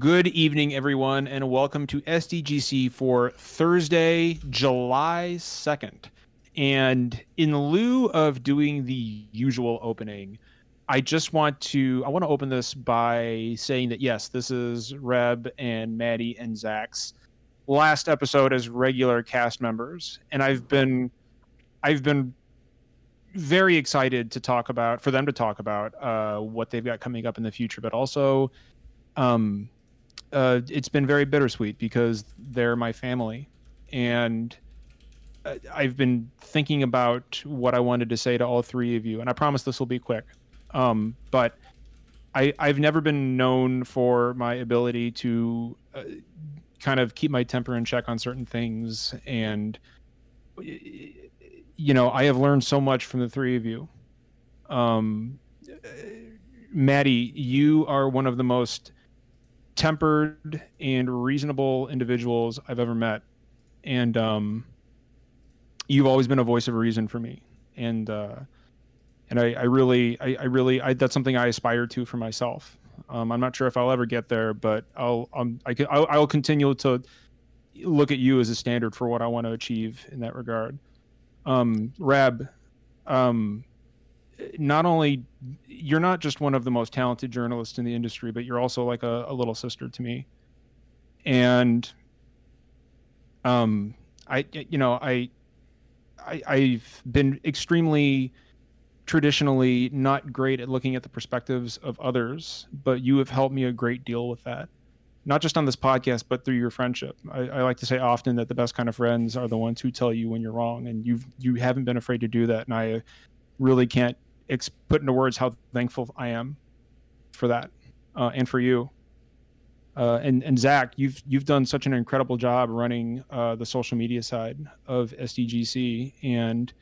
Good evening, everyone, and welcome to SDGC for Thursday, July 2nd. And in lieu of doing the usual opening, I just want to I want to open this by saying that yes, this is Reb and Maddie and Zach's last episode as regular cast members, and I've been I've been very excited to talk about for them to talk about uh, what they've got coming up in the future, but also um, uh, it's been very bittersweet because they're my family, and uh, I've been thinking about what I wanted to say to all three of you, and I promise this will be quick. Um, but I, I've never been known for my ability to uh, kind of keep my temper in check on certain things, and you know, I have learned so much from the three of you. Um, Maddie, you are one of the most tempered and reasonable individuals I've ever met, and um, you've always been a voice of reason for me. And uh, and I, I really, I, I really, I, that's something I aspire to for myself. Um, I'm not sure if I'll ever get there, but I'll, um, I can, I'll, I'll continue to look at you as a standard for what I want to achieve in that regard um, Reb, um, not only you're not just one of the most talented journalists in the industry, but you're also like a, a little sister to me. And um, I, you know, I, I, I've been extremely traditionally not great at looking at the perspectives of others, but you have helped me a great deal with that not just on this podcast, but through your friendship. I, I, like to say often that the best kind of friends are the ones who tell you when you're wrong, and you've you haven't been afraid to do that. And I really can't ex- put into words how thankful I am for that, uh, and for you. Uh, and and Zach, you've you've done such an incredible job running uh, the social media side of SDGC, and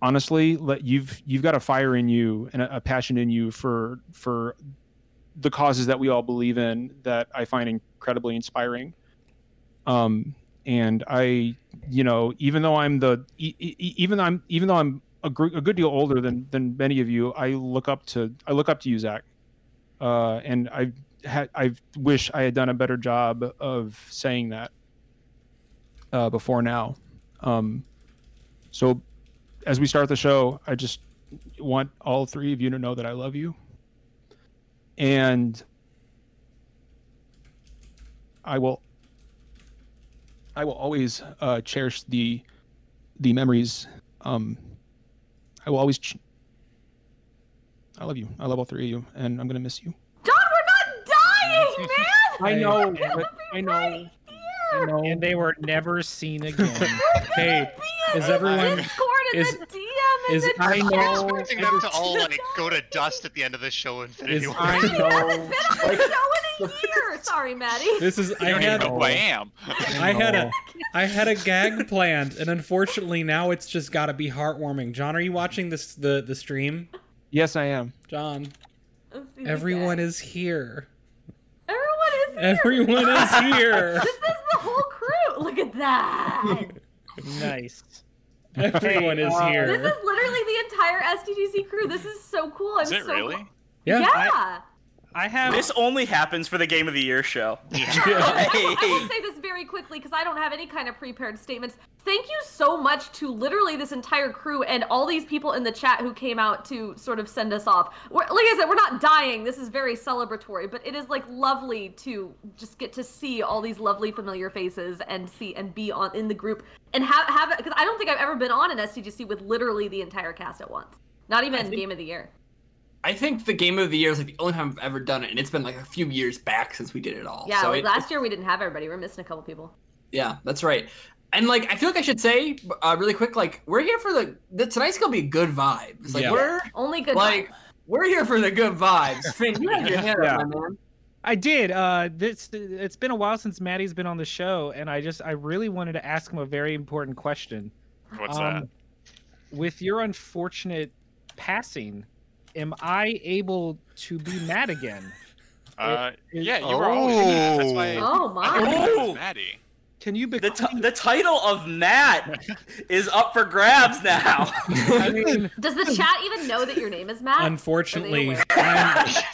honestly, let, you've you've got a fire in you and a, a passion in you for for the causes that we all believe in that I find incredibly inspiring. Um, and I, you know, even though I'm the, even though I'm, even though I'm a, gr- a, good deal older than than many of you, I look up to, I look up to you, Zach. Uh, and I had, I wish I had done a better job of saying that uh, before now. Um, so, as we start the show, I just want all three of you to know that I love you and I will I will always uh, cherish the the memories. Um, I will always. Ch- I love you. I love all three of you, and I'm gonna miss you. John, we're not dying, man. I know. I know. I know. And they were never seen again. hey, is everyone? Is, is I know. I'm expecting them to all like go to dust at the end of the show. Infinity Is, War. I know. been on the show in a year. Sorry, Maddie. This is. I I don't had. even know who I am. I had a. I had a gag planned, and unfortunately now it's just got to be heartwarming. John, are you watching this the the stream? Yes, I am. John, Let's see the everyone is here. Everyone is here. Everyone is here. This is the whole crew. Look at that. Nice. Everyone is here. This is literally the entire SDGC crew. This is so cool. I'm Is it so really? Yeah. Yeah. I have. This only happens for the Game of the Year show. I will say this very quickly because I don't have any kind of prepared statements. Thank you so much to literally this entire crew and all these people in the chat who came out to sort of send us off. We're, like I said, we're not dying. This is very celebratory, but it is like lovely to just get to see all these lovely familiar faces and see and be on in the group and have have it because I don't think I've ever been on an SDGC with literally the entire cast at once. Not even think- Game of the Year. I think the game of the year is like the only time I've ever done it, and it's been like a few years back since we did it all. Yeah, so like it- last year we didn't have everybody. We're missing a couple people. yeah, that's right. And like, I feel like I should say uh, really quick, like we're here for the, the tonight's gonna be good vibes. Like Yeah. we're Only good. like we're here for the good vibes. Finn, you had your hand Yeah. up, my man. I did. Uh, this it's been a while since Maddie's been on the show, and I just I really wanted to ask him a very important question. What's Um, With your unfortunate passing, am I able to be mad again? Uh, it- yeah, you were always mad. That's why. Oh my. I Oh. Maddie. Can you be? The, t- the title of Matt is up for grabs now. I mean, Does the chat even know that your name is Matt? Unfortunately. I'm,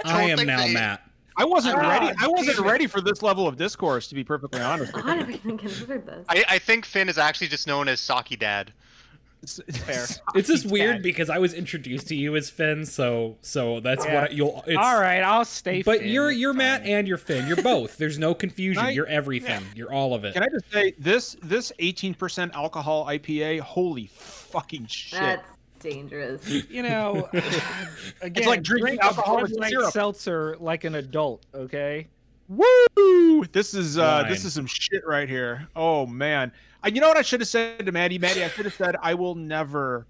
I am now they- Matt. I wasn't Ah, ready. I wasn't ready for this level of discourse, to be perfectly honest. with I you. never even considered this. I, I think Finn is actually just known as Saki Dad. It's- Fair. It's just weird because I was introduced to you as Finn, so so that's Yeah. what you'll. It's, All right, I'll stay. But Finn, you're you're Matt fine. and you're Finn. You're both. There's no confusion. Right? You're everything. You're all of it. Can I just say this? This 18% alcohol IPA. Holy fucking shit! That's dangerous. You know, again, like drinking drink alcohol with Bud Light syrup. seltzer like an adult. Okay. Woo! This is uh Wine. this is some shit right here. Oh man. I, you know what I should have said to Maddie? Maddie, I should have said I will never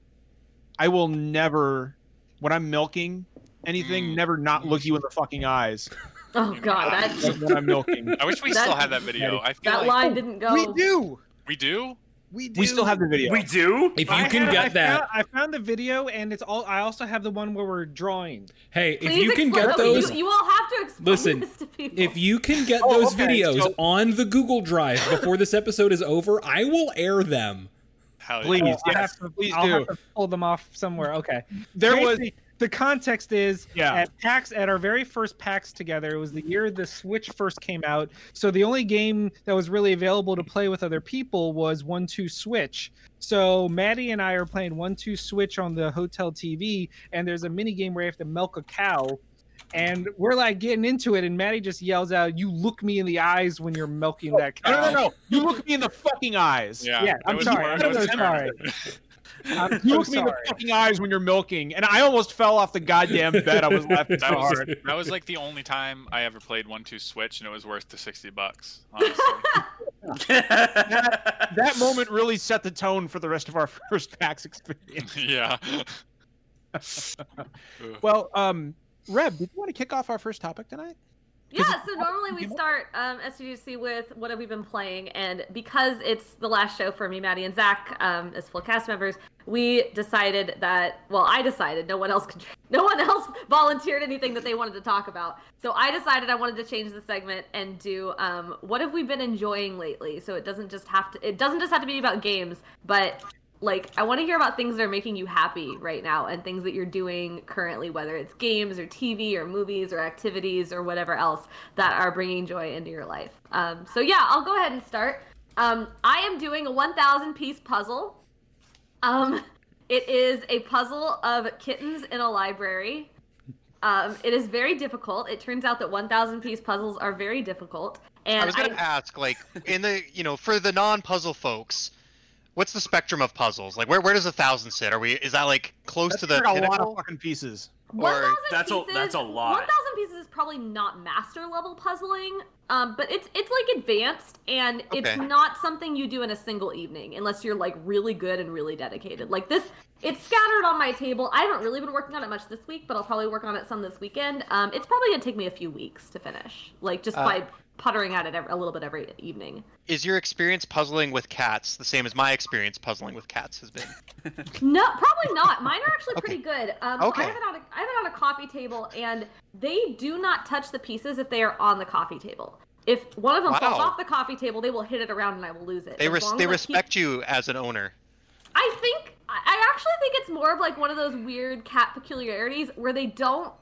I will never when I'm milking anything, Mm. never not look you in the fucking eyes Oh god, like that when I'm milking. I wish we That- still had that video. I feel that like line didn't go. We do. we do. We do. We still have the video. We do. If I you can have- get I that, Found, I found the video, and it's all. I also have the one where we're drawing. hey, if Please you can get those, you, you all have to explain Listen, this to people. if you can get Oh, those okay, videos so- on the Google Drive before this episode is over, I will air them. Hell. Please, I yes, have to, please I'll do. have to pull them off somewhere. Okay. There was Basically, the context is Yeah. at PAX at our very first PAX together. It was the year the Switch first came out, so the only game that was really available to play with other people was One Two Switch. So Maddie and I are playing One Two Switch on the hotel TV, and there's a mini game where you have to milk a cow. And we're like getting into it, and Maddie just yells out, "You look me in the eyes when you're milking that cow." no, no, no. You look me in the fucking eyes. Yeah, Yeah, I'm sorry, I'm so sorry. I'm You so look me in the sorry. fucking eyes when you're milking, and I almost fell off the goddamn bed. I was laughing so That was hard. that was like the only time I ever played one two switch, and it was worth the sixty bucks. Honestly, That moment really set the tone for the rest of our first PAX experience. yeah. Well, um, Reb, did you want to kick off our first topic tonight? Yeah, so normally we start um, SGC with what have we been playing, and because it's the last show for me, Maddie, and Zach um, as full cast members, we decided that well, I decided no one else could, no one else volunteered anything that they wanted to talk about. So I decided I wanted to change the segment and do um, what have we been enjoying lately. So it doesn't just have to it doesn't just have to be about games, but like I want to hear about things that are making you happy right now and things that you're doing currently, whether it's games or TV or movies or activities or whatever else that are bringing joy into your life. Um, so yeah, I'll go ahead and start. Um, I am doing a 1,000 piece puzzle. Um, it is a puzzle of kittens in a library. Um, it is very difficult. It turns out that 1,000 piece puzzles are very difficult. And I was gonna ask, like, in the you know, for the non-puzzle folks, what's the spectrum of puzzles? Like, where where does a thousand sit? Are we? Is that like close That's to the like a lot of fucking pieces. Or 1,000 that's a- that's a lot. 1,000 pieces is probably not master level puzzling, um, but it's it's like advanced, and it's not something you do in a single evening unless you're like really good and really dedicated. Like this, it's scattered on my table. I haven't really been working on it much this week, but I'll probably work on it some this weekend. Um, it's probably gonna take me a few weeks to finish, like just Uh, by puttering at it every, a little bit every evening. Is your experience puzzling with cats the same as my experience puzzling with cats has been? No, probably not. Mine are actually Okay. pretty good. Um, so I have it on a, I have it on a coffee table, and they do not touch the pieces if they are on the coffee table. If one of them falls off the coffee table, they will hit it around, and I will lose it. They res- they as I keep- respect you as an owner. I think I I actually think it's more of like one of those weird cat peculiarities where they don't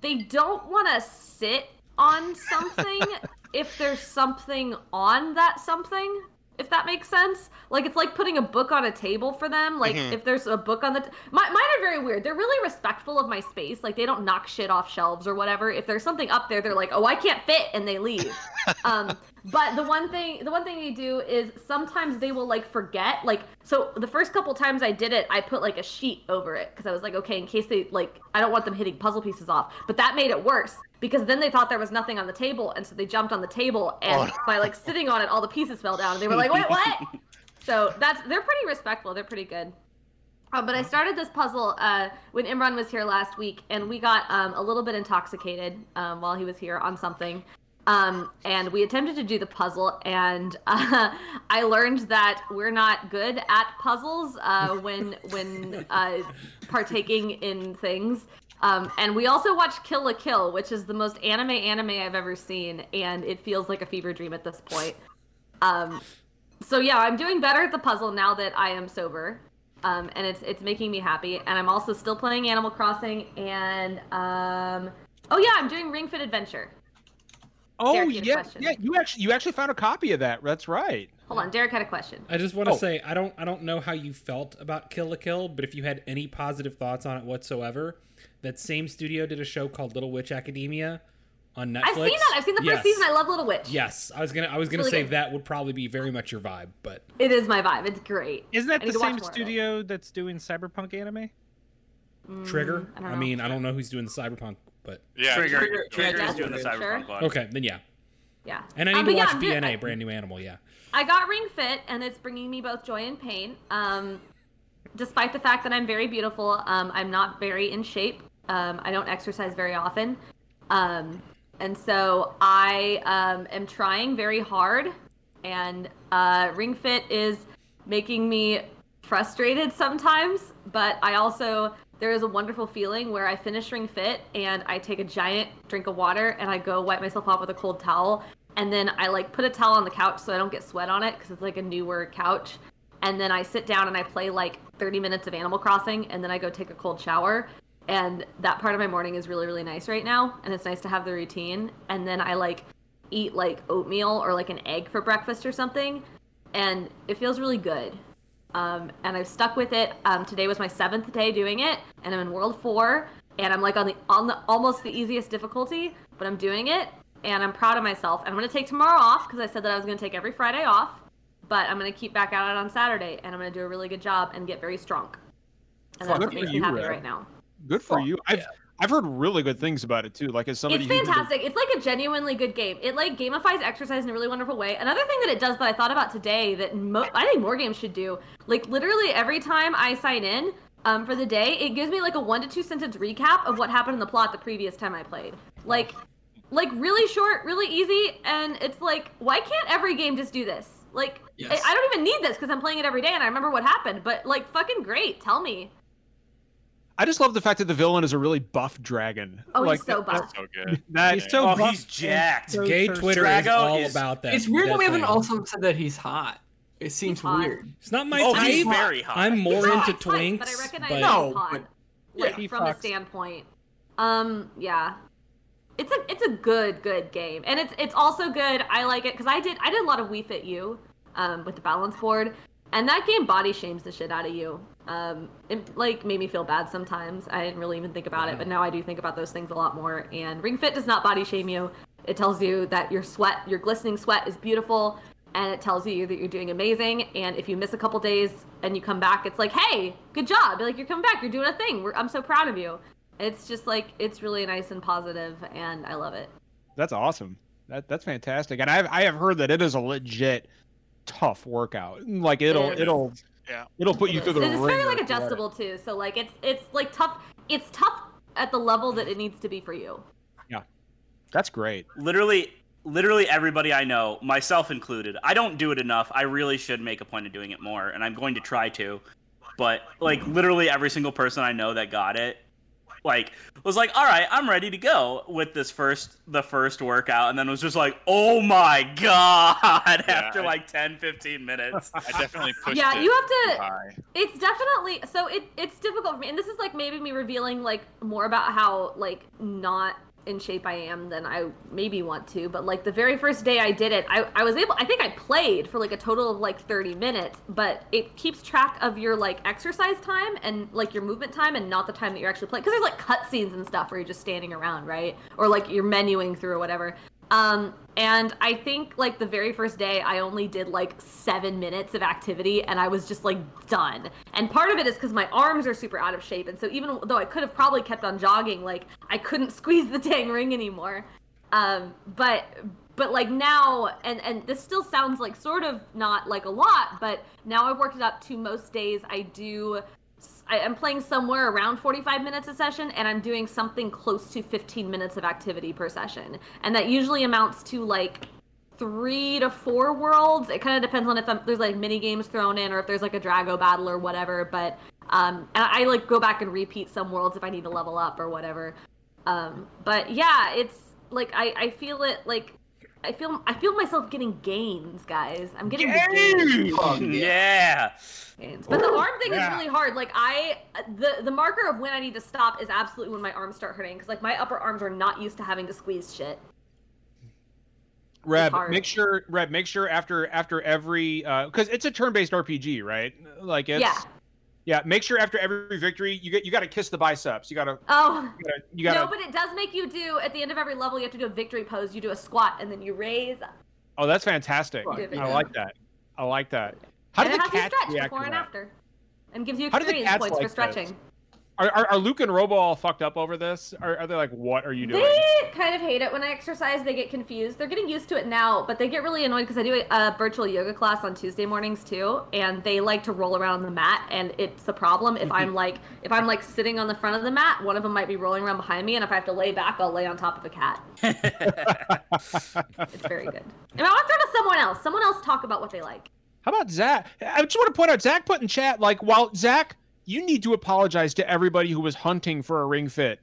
they don't want to sit on something if there's something on that something. If that makes sense, like it's like putting a book on a table for them. Like Mhm. if there's a book on the, t- my, mine are very weird. They're really respectful of my space. Like they don't knock shit off shelves or whatever. If there's something up there, they're like, oh, I can't fit, and they leave. um, but the one thing, the one thing they do is sometimes they will like forget. Like so, the first couple times I did it, I put like a sheet over it because I was like, okay, in case they like, I don't want them hitting puzzle pieces off. But that made it worse because then they thought there was nothing on the table, and so they jumped on the table, and Oh, by like sitting on it, all the pieces fell down. And they were like, wait, what? so that's they're pretty respectful. They're pretty good. Uh, but I started this puzzle uh, when Imran was here last week, and we got um, a little bit intoxicated um, while he was here on something. Um, and we attempted to do the puzzle, and uh, I learned that we're not good at puzzles uh, when when uh, partaking in things. Um, and we also watched Kill la Kill, which is the most anime anime I've ever seen, and it feels like a fever dream at this point. Um, so yeah, I'm doing better at the puzzle now that I am sober, um, and it's it's making me happy. And I'm also still playing Animal Crossing, and um, oh yeah, I'm doing Ring Fit Adventure. Oh Derek, you yeah, yeah. You actually you actually found a copy of that. That's right. Hold on, Derek had a question. I just want to Oh. say I don't I don't know how you felt about Kill la Kill, but if you had any positive thoughts on it whatsoever, that same studio did a show called Little Witch Academia on Netflix. I've seen that. I've seen the first Yes. season. I love Little Witch. Yes, I was gonna I was gonna really say good. that would probably be very much your vibe, but It is my vibe. It's great. Isn't that need the same more of it. studio that's doing cyberpunk anime? Mm, Trigger. I I, mean, I don't know who's doing the Cyberpunk, but Yeah. Trigger, Trigger- Trigger's Trigger. doing the Sure. Cyberpunk one. okay, then yeah. Yeah. And I Um, need but to yeah, watch I'm Brand New Animal. Yeah. I got Ring Fit, and it's bringing me both joy and pain. Um, despite the fact that I'm very beautiful, um, I'm not very in shape. Um, I don't exercise very often, um, and so I um, am trying very hard. And uh, Ring Fit is making me frustrated sometimes, but I also there is a wonderful feeling where I finish Ring Fit and I take a giant drink of water and I go wipe myself off with a cold towel and then I like put a towel on the couch so I don't get sweat on it because it's like a newer couch. And then I sit down and I play like 30 minutes of Animal Crossing and then I go take a cold shower. And that part of my morning is really, really nice right now. And it's nice to have the routine. And then I like eat like oatmeal or like an egg for breakfast or something. And it feels really good. Um, and I've stuck with it. Um, today was my seventh day doing it, and I'm in World Four, and I'm like on the on the almost the easiest difficulty, but I'm doing it, and I'm proud of myself. And I'm gonna take tomorrow off because I said that I was gonna take every Friday off, but I'm gonna keep back at it on Saturday, and I'm gonna do a really good job and get very strong. And that's what makes for me happy Red. right now. Good for Fuck you. I've I've heard really good things about it too. Like as somebody It's who did fantastic. It's like a genuinely good game. It like gamifies exercise in a really wonderful way. Another thing that it does that I thought about today that mo- I think more games should do, like literally every time I sign in um, for the day, it gives me like a one to two sentence recap of what happened in the plot the previous time I played. Like, like really short, really easy, and it's like, why can't every game just do this? Like, Yes. I, I don't even need this because I'm playing it every day and I remember what happened. But like, fucking great. Tell me. I just love the fact that the villain is a really buff dragon. Oh, like, he's so that- buff. So good. That, He's so Oh, buff he's jacked. so Gay thirsty. Twitter is Dragaux all is- about that. It's weird that we haven't also said that he's hot. It seems hot. weird. It's not my Oh, type. he's very hot. I'm more He's into hot, fine, twinks, but I recognize but No, he's hot. but- like He from a standpoint. Um, yeah. It's a it's a good good game, and it's it's also good. I like it because I did I did a lot of Wii Fit U, um, with the balance board, and that game body shames the shit out of you. Um, it like made me feel bad sometimes. I didn't really even think about it, but now I do think about those things a lot more. And Ring Fit does not body shame you. It tells you that your sweat, your glistening sweat, is beautiful, and it tells you that you're doing amazing. And if you miss a couple days and you come back, it's like, hey, good job! Like you're coming back, you're doing a thing. We're, I'm so proud of you. It's just like it's really nice and positive, and I love it. that's awesome. That that's fantastic. And I've I have heard that it is a legit tough workout. Like it'll It it'll Yeah. it'll put you It through is. the it's ringer very like if you let it. adjustable too. So like it's it's like tough. It's tough at the level that it needs to be for you. Yeah, that's great. literally literally everybody I know, myself included. I don't do it enough. I really should make a point of doing it more, and I'm going to try to. But like literally every single person I know that got it like was like, "All right, I'm ready to go with this first the first workout." And then was just like, "Oh my god." after I- like 10 15 minutes. I definitely pushed Yeah, it you have to- high. It's definitely so it it's difficult for me, and this is like maybe me revealing like more about how like not in shape I am than I maybe want to. But like the very first day I did it, I I was able. I think I played for like a total of like 30 minutes, but it keeps track of your like exercise time and like your movement time, and not the time that you're actually playing. Because there's like cutscenes and stuff where you're just standing around, right? Or like you're menuing through or whatever. Um, and I think like the very first day, I only did like seven minutes of activity, and I was just like done. And part of it is because my arms are super out of shape, and so even though I could have probably kept on jogging, like I couldn't squeeze the dang ring anymore. Um, but but like now, and and this still sounds like sort of not like a lot, but now I've worked it up to most days I do I, I'm playing somewhere around 45 minutes a session, and I'm doing something close to 15 minutes of activity per session, and that usually amounts to like three to four worlds. It kind of depends on if I'm, there's like mini games thrown in, or if there's like a Dragaux battle or whatever. But um, and I like go back and repeat some worlds if I need to level up or whatever. Um, but yeah, it's like I I feel it like. I feel I feel myself getting gains, guys. I'm getting the gains. Fuck yeah. gains. But the arm thing Yeah. is really hard. Like I, the the marker of when I need to stop is absolutely when my arms start hurting because like my upper arms are not used to having to squeeze shit. Reb, hard. make sure Reb, make sure after after every uh because it's a turn-based RPG, right? Like it's Yeah. Yeah. Make sure after every victory, you get you got to kiss the biceps. You got to Oh. you got to you got to. No, but it does make you do at the end of every level. You have to do a victory pose. You do a squat and then you raise. oh, that's fantastic. I like that. I like that. How and did it the has you cats stretch react before and after, and gives you the experience points for stretching. this? Are, are, are Luke and Robo all fucked up over this? Are, are they like, what are you doing? They kind of hate it when I exercise. They get confused. They're getting used to it now, but they get really annoyed because I do a, a virtual yoga class on Tuesday mornings too, and they like to roll around on the mat, and it's a problem if I'm like if I'm like sitting on the front of the mat, one of them might be rolling around behind me, and if I have to lay back, I'll lay on top of a cat. It's very good. And I want to throw to someone else. Someone else talk about what they like. How about Zach? I just want to point out Zach put in chat like, while Zach, you need to apologize to everybody who was hunting for a ring fit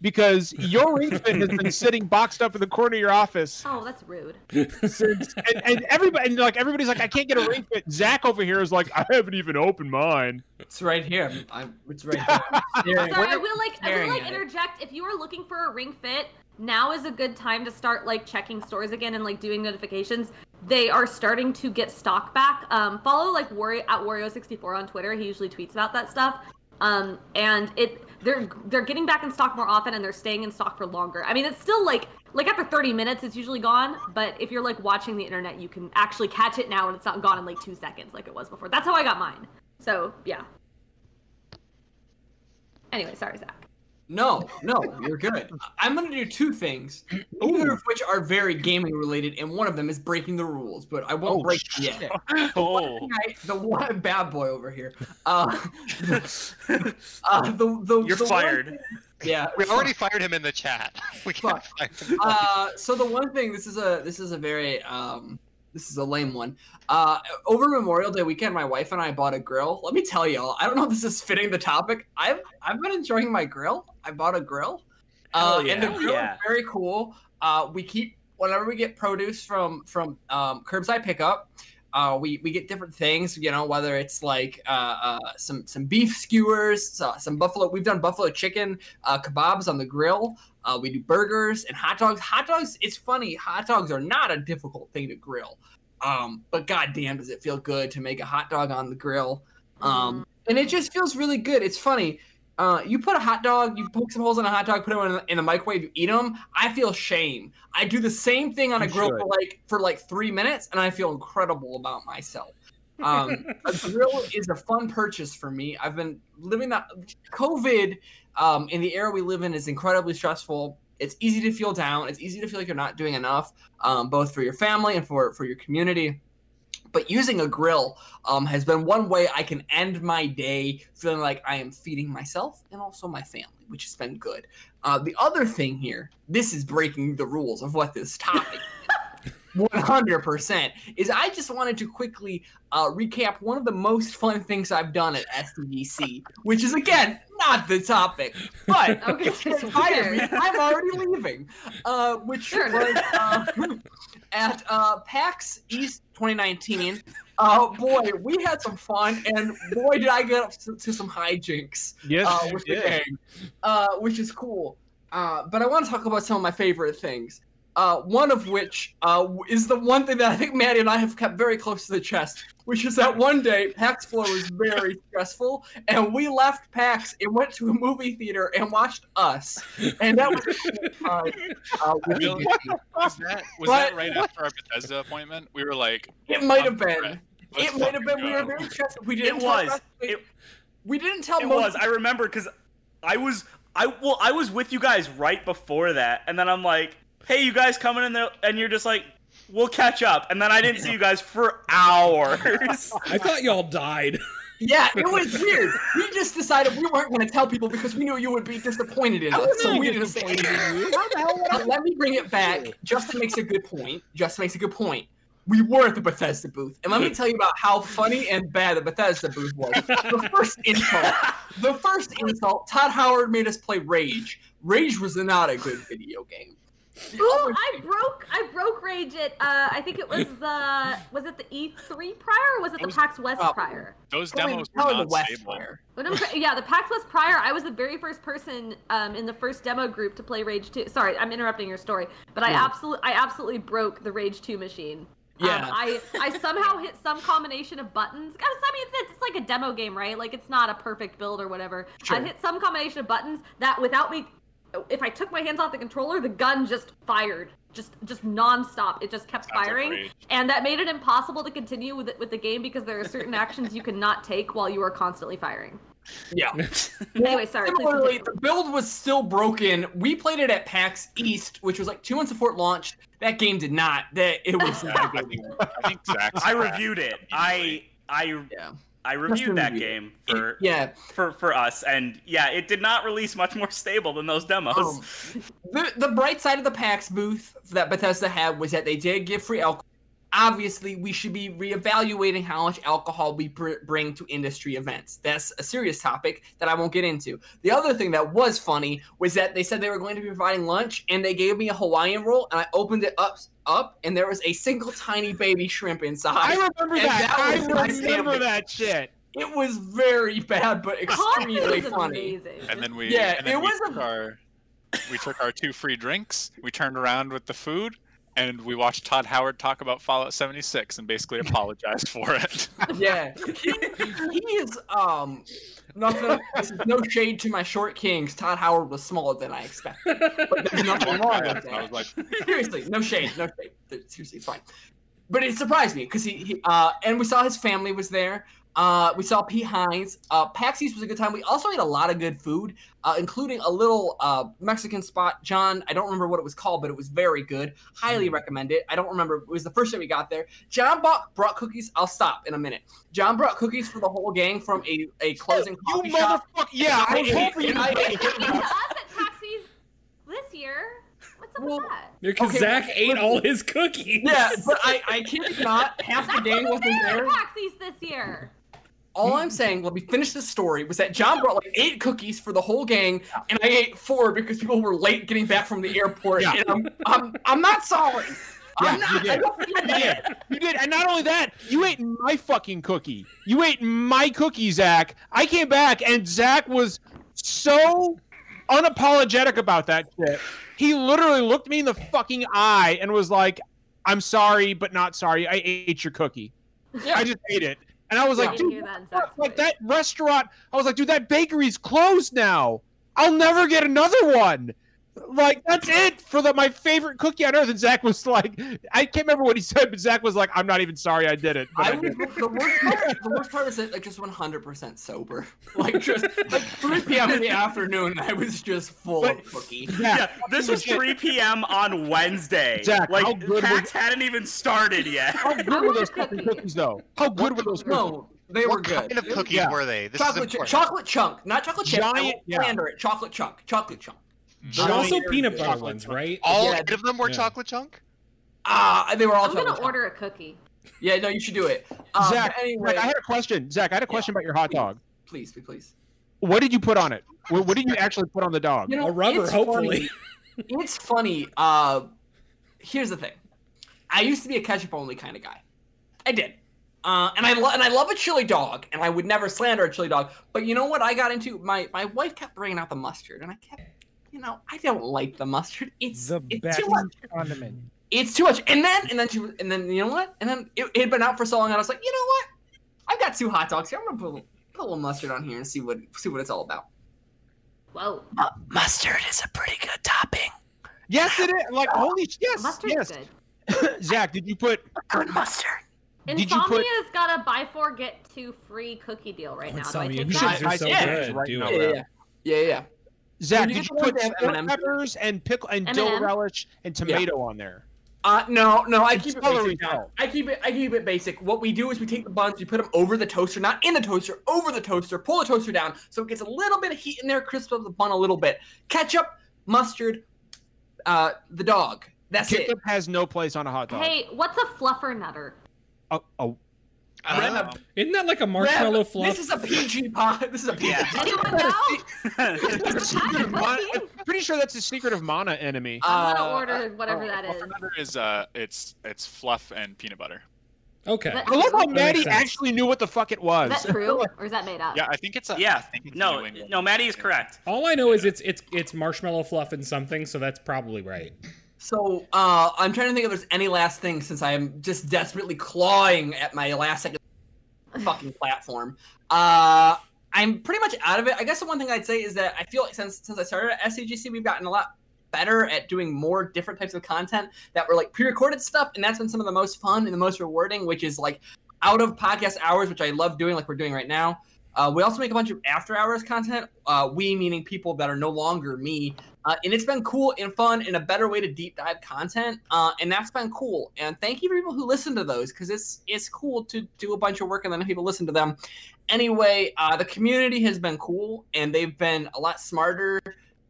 because your ring fit has been sitting boxed up in the corner of your office Oh, that's rude. since, and, and everybody, and like everybody's like, I can't get a ring fit. Zach over here is like, I haven't even opened mine. It's right here. I'm, it's right here. I'm Sorry, I will like I will like at it. interject. If you are looking for a ring fit, now is a good time to start like checking stores again and like doing notifications. They are starting to get stock back. Um, follow like Wario at Wario64 on Twitter. He usually tweets about that stuff. Um, and it they're they're getting back in stock more often and they're staying in stock for longer. I mean, it's still like like after 30 minutes, it's usually gone. But if you're like watching the internet, you can actually catch it now and it's not gone in like two seconds like it was before. That's how I got mine. So yeah. Anyway, sorry, Zach. No, no, you're good. I'm gonna do two things, neither of which are very gaming related, and one of them is breaking the rules, but I won't Oh, break shit. it yet. Oh, Guy- the one bad boy over here. Uh, uh, the, the, You're the fired. thing- yeah, We already fired him in the chat. We can't Fuck. fire him. uh, so the one thing this is a this is a very um this is a lame one. Uh, over Memorial Day weekend, my wife and I bought a grill. Let me tell y'all, I don't know if this is fitting the topic. I've I've been enjoying my grill. I bought a grill, uh, yeah. and the grill yeah. is very cool. Uh, we keep whenever we get produce from from um, curbside pickup. Uh, we, we get different things, you know, whether it's like uh, uh, some some beef skewers, so- some buffalo. We've done buffalo chicken uh, kebabs on the grill. Uh, we do burgers and hot dogs. Hot dogs, it's funny. Hot dogs are not a difficult thing to grill, um, but goddamn, does it feel good to make a hot dog on the grill? Um, and it just feels really good. It's funny. Uh, you put a hot dog, you poke some holes in a hot dog, put them in the, in the microwave, you eat them. I feel shame. I do the same thing on a You grill should. for like for like three minutes, and I feel incredible about myself. Um, a grill is a fun purchase for me. I've been living that COVID um, in the era we live in is incredibly stressful. It's easy to feel down. It's easy to feel like you're not doing enough, um, both for your family and for for your community. But using a grill um, has been one way I can end my day feeling like I am feeding myself and also my family, which has been good. Uh, the other thing here, this is breaking the rules of what this topic. 100% is I just wanted to quickly uh, recap one of the most fun things I've done at SDGC, which is again not the topic, but Okay, if you me, I'm already leaving. Uh, which Sure. was uh, at uh, PAX East 2019. Uh, boy, we had some fun, and boy, did I get up to, to some hijinks Yes, uh, you with the did. gang, uh, which is cool. Uh, but I want to talk about some of my favorite things. Uh, one of which uh, is the one thing that I think Maddie and I have kept very close to the chest, which is that one day PAX Floor was very stressful, and we left PAX and went to a movie theater and watched Us, and that was a cool time. Uh, with feel- the- was that was What? that right after our Bethesda appointment? We were like, it might have been. Let's It might have fucking been. We were very stressed. We didn't. It tell was. It- we didn't tell It most was. I remember because I was I well I was with you guys right before that, and then I'm like, "Hey, you guys coming in there?" And you're just like, "We'll catch up." And then I didn't see you guys for hours. I thought y'all died. Yeah, it was weird. We just decided we weren't going to tell people because we knew you would be disappointed in us. So we didn't say anything. But let me bring it back. Justin makes a good point. Justin makes a good point. We were at the Bethesda booth, and let me hmm. tell you about how funny and bad the Bethesda booth was. The first insult, the first insult, Todd Howard made us play Rage. Rage was not a good video game. Ooh, I broke I broke Rage at uh I think it was the was it the E3 prior or was it the was- PAX West uh, prior? Those Probably- demos were not the West stable. player. When yeah, the PAX West prior, I was the very first person um, in the first demo group to play Rage 2. Sorry, I'm interrupting your story, but I absolutely I absolutely broke the Rage 2 machine. Yeah. Um, I I somehow hit some combination of buttons. I mean, it's, it's like a demo game, right? Like it's not a perfect build or whatever. Sure. I hit some combination of buttons that without me, if I took my hands off the controller, the gun just fired, just just nonstop. It just kept Sounds firing, Rage. and that made it impossible to continue with it, with the game because there are certain actions you cannot take while you are constantly firing. Yeah. Anyway, sorry. Similarly, the build was still broken. We played it at PAX East, which was like two months before it launched. That game did not. That it was Yeah, not a I good think, game. I think I reviewed it. I I Yeah. I reviewed that review. game for Yeah. for for us, and yeah, it did not release much more stable than those demos. Um, the the bright side of the PAX booth that Bethesda had was that they did give free alcohol. Obviously, we should be reevaluating how much alcohol we br- bring to industry events. That's a serious topic that I won't get into. The other thing that was funny was that they said they were going to be providing lunch, and they gave me a Hawaiian roll, and I opened it up, up, and there was a single tiny baby shrimp inside. I remember And that. that I remember that shit. It was very bad, but extremely funny. amazing. And then we Yeah, and then it we was a- took our we took our two free drinks. We turned around with the food, and we watched Todd Howard talk about Fallout 76 and basically apologized for it. Yeah, he, he is um nothing. This is no shade to my short kings. Todd Howard was smaller than I expected. But there's nothing wrong with I was that. like, Seriously, no shade, no shade. Seriously, it's fine. But it surprised me because he, he uh and we saw his family was there. Uh, we saw Pete Hines. Uh, PAX East was a good time. We also ate a lot of good food, uh, including a little uh, Mexican spot. John, I don't remember what it was called, but it was very good. Highly recommend it. I don't remember. It was the first day we got there. John bought, brought cookies. I'll stop in a minute. John brought cookies for the whole gang from a, a closing You coffee shop. motherfucker. Yeah, I was hoping you I- would. Us at taxis this year. What's up Well, with that? Because Okay, Zach well, ate listen. all his cookies. Yeah, but I, I kid you not. Half the Zach gang wasn't wasn't there there. at taxis this year. All I'm saying, let me finish this story, was that John brought like eight cookies for the whole gang, and I ate four because people were late getting back from the airport. Yeah. And I'm, I'm, I'm not sorry. I'm Yeah, not. you did. You did. You did. And not only that, you ate my fucking cookie. You ate my cookie, Zach. I came back and Zach was so unapologetic about that shit. He literally looked me in the fucking eye and was like, I'm sorry, but not sorry. I ate your cookie. I just ate it. And I was I like, didn't dude, that fuck? Like that restaurant. I was like, dude, that bakery's closed now. I'll never get another one. Like that's it for the my favorite cookie on earth. And Zach was like, I can't remember what he said, but Zach was like, I'm not even sorry I did it. But I I was, did. the worst part. The worst part is that like just 100% sober, like just like 3 p.m. in the afternoon. I was just full But- of cookie. Yeah, this was 3 p.m. on Wednesday. Zach, like how good PAX hadn't even started yet. How good were those cookie. cookies though? How good were those cookies? No, they were good. what good. kind of cookies Yeah. were they? This chocolate, is ch- chocolate chunk, not chocolate chip. I Giant- won't yeah. it. Chocolate chunk, chocolate chunk. There's also peanut butter chocolate ones, chunk. right? All Yeah. eight of them were Yeah. chocolate chunk. Ah, they were all I'm chocolate gonna chunk. order a cookie. Yeah, no, you should do it. Um, Zach, anyway, Zach, I had a question. Zach, I had a question about your hot dog. please, please, please. What did you put on it? What, what did you actually put on the dog? You know, A rubber, it's hopefully. Funny. it's funny. Uh, here's the thing. I used to be a ketchup only kind of guy. I did. Uh, and I lo- and I love a chili dog, and I would never slander a chili dog. But you know what? I got into my my wife kept bringing out the mustard, and I kept, you know, I don't like the mustard. It's The it's best too much. condiment. It's too much. And then and then she was- and then you know what? And then it, it had been out for so long, and I was like, you know what? I've got two hot dogs here. I'm gonna put a little, put a little mustard on here and see what see what it's all about. Whoa, Uh, mustard is a pretty good topping. Yes, it is. Like holy sh- yes, mustard's yes. good. Zach, did you put? Good mustard. Did you Insomnia's put- got a buy four get two free cookie deal right Oh, now. Do I Insomnia take cookies that? are so yeah, good. right Do now. it. Yeah, yeah, yeah, yeah. Yeah. Zach, you did you put sport M&Ms? peppers and pickle and dill M&M? relish and tomato on there? Uh, no, no, I It's keep it basic. John. I keep it. I keep it basic. What we do is we take the buns, we put them over the toaster, not in the toaster, over the toaster. Pull the toaster down so it gets a little bit of heat in there, crisp up the bun a little bit. Ketchup, mustard, uh, the dog. That's it. Ketchup has no place on a hot dog. Hey, what's a fluffer nutter? Oh, oh, I don't Random. know. Isn't that like a marshmallow Rev, fluff? This is a PG pod. This is a PG. Yeah. Anyone know? It's Is it a cheaper than cookie? mon- pretty sure that's a secret of mana enemy. I'm gonna Uh, order whatever Oh, that is. Muffin Nutter is uh, it's it's fluff and peanut butter. Okay. That- I love how That Maddie actually knew what the fuck it was. Is that true, or is that made up? Yeah, I think it's a. I Yeah. it's No, New no, Maddie is correct. All I know is it's it's it's marshmallow fluff and something, so that's probably right. So uh, I'm trying to think if there's any last thing since I am just desperately clawing at my last second fucking platform. Uh, I'm pretty much out of it. I guess the one thing I'd say is that I feel like since since I started at SDGC, we've gotten a lot better at doing more different types of content that were like pre-recorded stuff, and that's been some of the most fun and the most rewarding, which is like out of podcast hours, which I love doing, like we're doing right now. Uh, we also make a bunch of after hours content. Uh, we meaning people that are no longer me, uh, and it's been cool and fun and a better way to deep dive content. Uh, and that's been cool. And thank you for people who listen to those because it's it's cool to do a bunch of work and then people listen to them. Anyway, uh, the community has been cool and they've been a lot smarter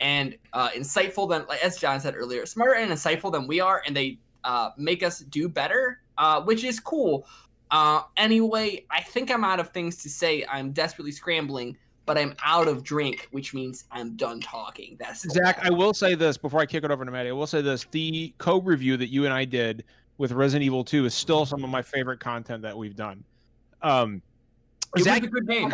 and uh, insightful than, like as John said earlier, smarter and insightful than we are, and they uh, make us do better, uh, which is cool. Anyway, I think I'm out of things to say. I'm desperately scrambling, but I'm out of drink, which means I'm done talking. That's Zach. I will say this before I kick it over to Maddie. I will say this: the code review that you and I did with Resident Evil 2 is still some of my favorite content that we've done. Um, It was Zach, a good game.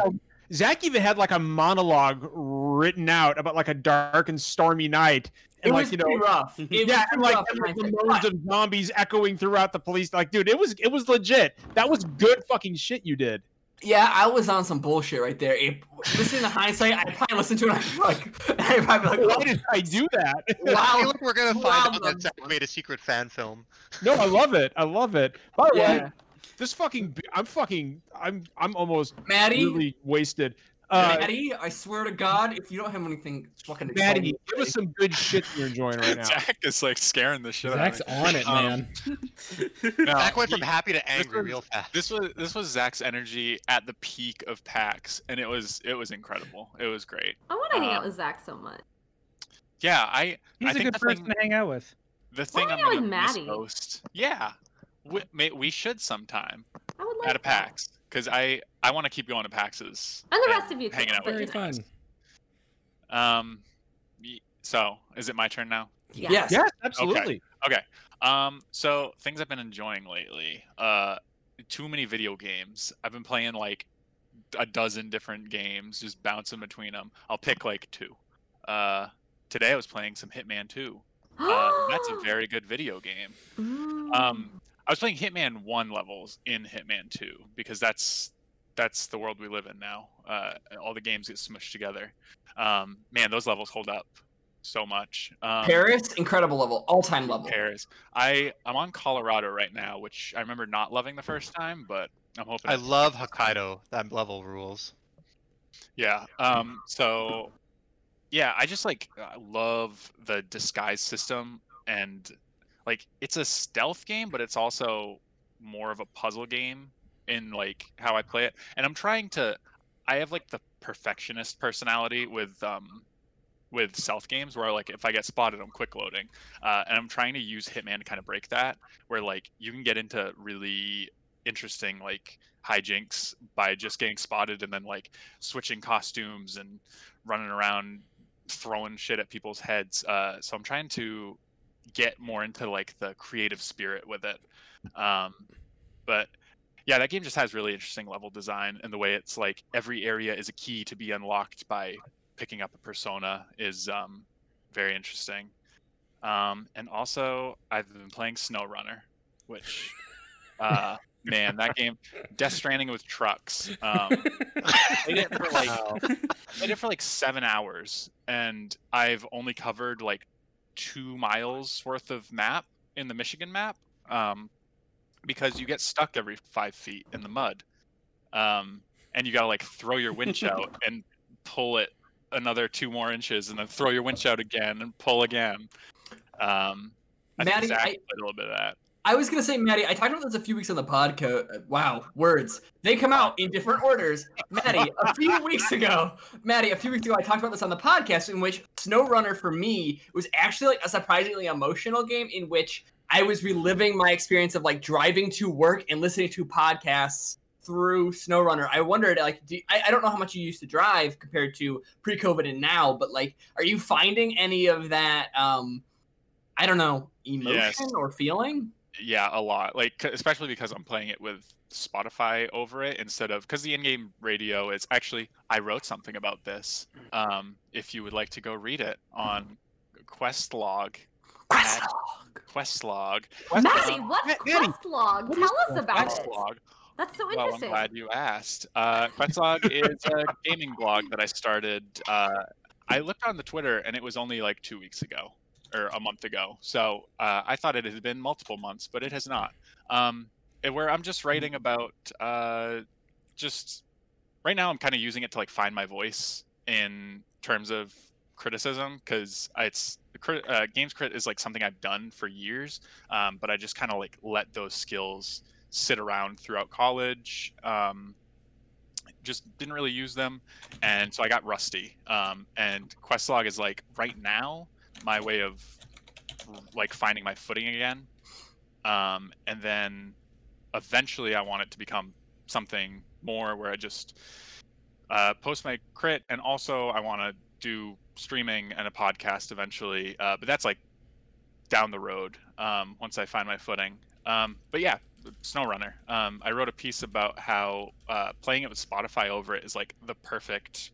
Zach even had like a monologue written out about like a dark and stormy night, It and was like you know, pretty rough. It yeah, and like, rough and, in like the hindsight, moans but- of zombies echoing throughout the police. Like, dude, it was it was legit. That was good fucking shit you did. Yeah, I was on some bullshit right there. It, listening to hindsight, I probably listened to it. I'm like, I'd probably be like, Why oh. did I do that? I feel wow. like we're gonna Wow, find out that Zach made a secret fan film. no, I love it. I love it. By the way, this fucking I'm fucking I'm I'm almost Maddie, really wasted. Uh, Maddie, I swear to God, if you don't have anything fucking to Maddie, me, give us some good shit you're enjoying right now. Zach is like scaring the shit Zach's out of me. on it, Um, man. No, Zach went from happy to angry was- real fast. This was this was Zach's energy at the peak of PAX, and it was it was incredible. It was great. I want to hang out Um, with Zach so much. Yeah, I He's I a think good the person thing, to hang out with. the thing hang I'm out gonna with miss Maddie. most. Yeah, we, may, we should sometime I would like at a that. PAX because I I want to keep going to PAXs. And the rest of you, hanging out with Very you know. fun. Um, so is it my turn now? Yeah. yes, Yes, absolutely. Okay. Um, so things I've been enjoying lately. Uh, too many video games. I've been playing like a dozen different games, just bouncing between them. I'll pick like two. Uh, today I was playing some Hitman 2. Uh, that's a very good video game. Mm. Um, I was playing Hitman 1 levels in Hitman 2 because that's that's the world we live in now. Uh, all the games get smushed together. Um, man, those levels hold up so much. Um, Paris, incredible level, all time level. Paris. I I'm on Colorado right now, which I remember not loving the first time, but I'm hoping. I it- love Hokkaido. That level rules. Yeah. Um. So, yeah, I just like I love the disguise system, and like it's a stealth game, but it's also more of a puzzle game in like how I play it. And I'm trying to. I have like the perfectionist personality with um with stealth games where like if I get spotted, I'm quick loading, uh, and I'm trying to use Hitman to kind of break that, where like you can get into really interesting like hijinks by just getting spotted and then like switching costumes and running around throwing shit at people's heads. Uh, so I'm trying to get more into like the creative spirit with it. Um, but yeah, that game just has really interesting level design and the way it's like every area is a key to be unlocked by picking up a persona is um, very interesting. Um, and also, I've been playing SnowRunner, which, uh, man, that game, Death Stranding with trucks. Um, played it for like played it for like seven hours, and I've only covered like two miles worth of map in the Michigan map, um, because you get stuck every five feet in the mud, um, and you gotta like throw your winch out and pull it another two more inches, and then throw your winch out again and pull again. Um, I think Zach I- a little bit of that. I was gonna say, Maddie, I talked about this a few weeks on the podcast. Wow, words. They come out in different orders. Maddie, a few weeks ago, Maddie, a few weeks ago, I talked about this on the podcast in which SnowRunner for me was actually like a surprisingly emotional game in which I was reliving my experience of like driving to work and listening to podcasts through SnowRunner, I wondered, like, do, I, I don't know how much you used to drive compared to pre-COVID and now, but like, are you finding any of that? Um, I don't know, emotion Yes. or feeling? Yeah, a lot. Like especially because I'm playing it with Spotify over it instead of because the in-game radio is actually I wrote something about this. Um, if you would like to go read it on Questlog. at Questlog. Maddie, Um, what's Maddie, Questlog? what Tell us about it. Questlog. That's so interesting. Well, I'm interesting. glad you asked. Uh, Questlog is a gaming blog that I started. Uh, I looked on the Twitter and it was only like two weeks ago or a month ago. So uh, I thought it had been multiple months, but it has not. Um, and where I'm just writing about uh, just right now, I'm kind of using it to like find my voice in terms of criticism because it's uh, games crit is like something I've done for years, um, but I just kind of like let those skills sit around throughout college. Um, just didn't really use them, and so I got rusty. Um, and Questlog is like right now my way of like finding my footing again. Um, and then eventually I want it to become something more where I just uh, post my crit, and also I want to do streaming and a podcast eventually. Uh, but that's like down the road um, once I find my footing. Um, but yeah, SnowRunner. Um, I wrote a piece about how uh, playing it with Spotify over it is like the perfect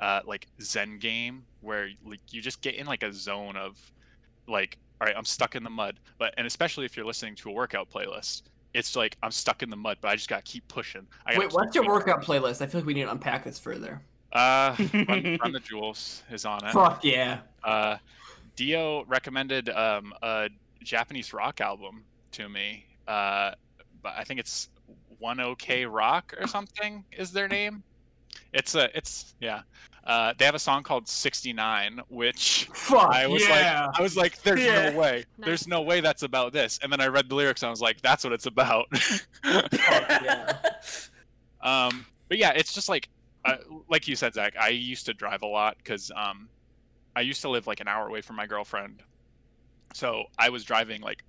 uh, like Zen game where like you just get in like a zone of like all right, I'm stuck in the mud. But and especially if you're listening to a workout playlist, it's like I'm stuck in the mud, but I just gotta keep pushing. I Wait, what's keep your pushing. workout playlist? I feel like we need to unpack this further. Uh, Run, Run the Jewels is on it. Fuck yeah. Uh, Dio recommended um, a Japanese rock album to me. Uh, but I think it's One OK Rock or something is their name. It's a it's yeah. Uh, they have a song called 69, which Fuck I was yeah. like, I was like, there's Yeah. no way, Nice. there's no way that's about this. And then I read the lyrics and I was like, that's what it's about. yeah. Um, but yeah, it's just like, uh, like you said, Zach. I used to drive a lot because um, I used to live like an hour away from my girlfriend, so I was driving like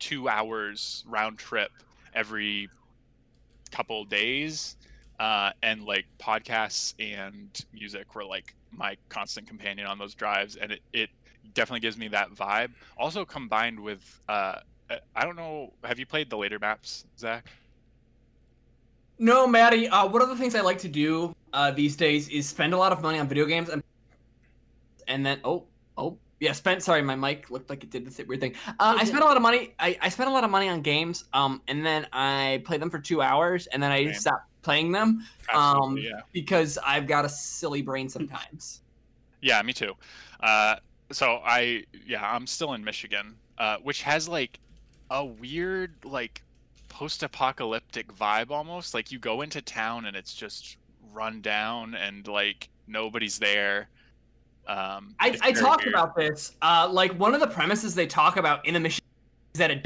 two hours round trip every couple days, uh, and like podcasts and music were like my constant companion on those drives, and it, it definitely gives me that vibe. Also combined with, uh, I don't know, have you played the later maps, Zach? No, Maddie. Uh, one of the things I like to do uh, these days is spend a lot of money on video games and and then oh oh yeah, spent. Sorry, my mic looked like it did this weird thing. Uh, I spent a lot of money. I, I spent a lot of money on games. Um, and then I play them for two hours, and then I Same. stop playing them. Um, yeah. because I've got a silly brain sometimes. Yeah, me too. Uh, so I, yeah, I'm still in Michigan, uh, which has like a weird, like, post-apocalyptic vibe almost. Like you go into town and it's just run down and like nobody's there. Um, I, I talked weird. about this. Uh, like one of the premises they talk about in the mission is that a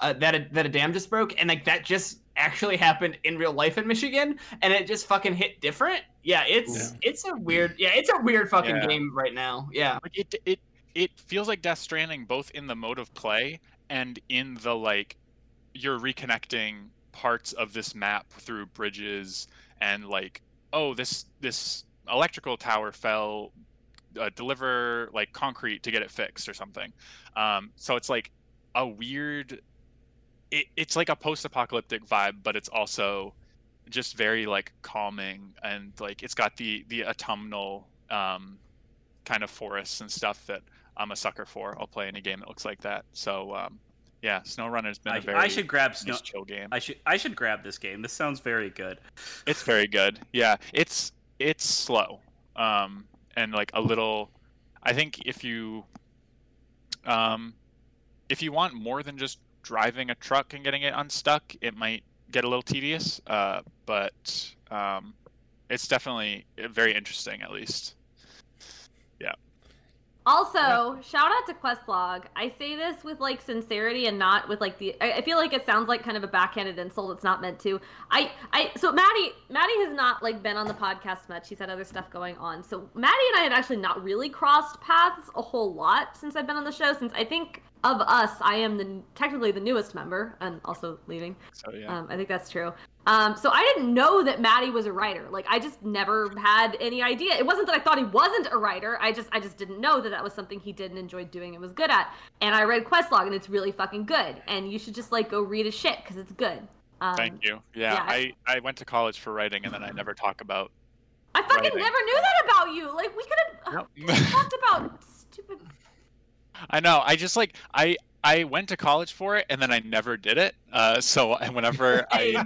uh, that a, that a dam just broke, and like that just actually happened in real life in Michigan, and it just fucking hit different. Yeah, it's it's a weird. Yeah, it's a weird fucking Yeah. game right now. Yeah. like it it it feels like Death Stranding both in the mode of play and in the like you're reconnecting parts of this map through bridges and like oh this this electrical tower fell uh, deliver like concrete to get it fixed or something um so it's like a weird it, it's like a post-apocalyptic vibe but it's also just very like calming and like it's got the the autumnal um kind of forests and stuff that I'm a sucker for. I'll play any game that looks like that. So um, yeah, SnowRunner's been a I, very I should grab nice Snow. chill game. I should I should grab this game. This sounds very good. It's very good. Yeah, it's it's slow, um, and like a little. I think if you, um, if you want more than just driving a truck and getting it unstuck, it might get a little tedious. Uh, but um, it's definitely very interesting, at least. Yeah. Also, shout out to Questlog. I say this with like sincerity and not with like the. I I feel like it sounds like kind of a backhanded insult. It's not meant to. I, I. So Maddie, Maddie has not like been on the podcast much. She's had other stuff going on. So Maddie and I have actually not really crossed paths a whole lot since I've been on the show. Since I think of us, I am the technically the newest member, and also leaving. So yeah. Um, I think that's true. Um, so I didn't know that Maddie was a writer. Like I just never had any idea. It wasn't that I thought he wasn't a writer. I just I just didn't know that that was something he did and enjoyed doing and was good at. And I read Questlog and it's really fucking good. And you should just like go read his shit because it's good. Um, Thank you. Yeah, yeah, I, I went to college for writing and then I never talk about. I fucking Writing. never knew that about you. Like we could have talked about stupid. I know. I just like I I went to college for it and then I never did it. Uh, so and whenever Hey, I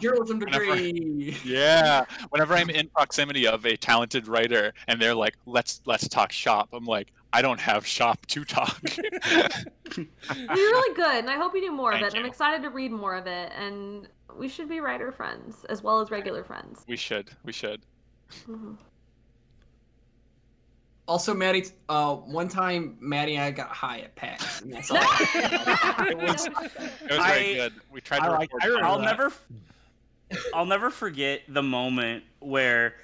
journalism Whenever- degree. yeah, whenever I'm in proximity of a talented writer and they're like, let's let's talk shop, I'm like, I don't have shop to talk. You're really good, and I hope you do more of Thank it. I'm excited to read more of it, and we should be writer friends as well as regular friends. we should. We should. Mhm. Also, Maddie, uh, one time Maddie and I got high at PAX. And that's all. It was it was very good. We tried to I like- record I remember I'll that. never, I'll never forget the moment where,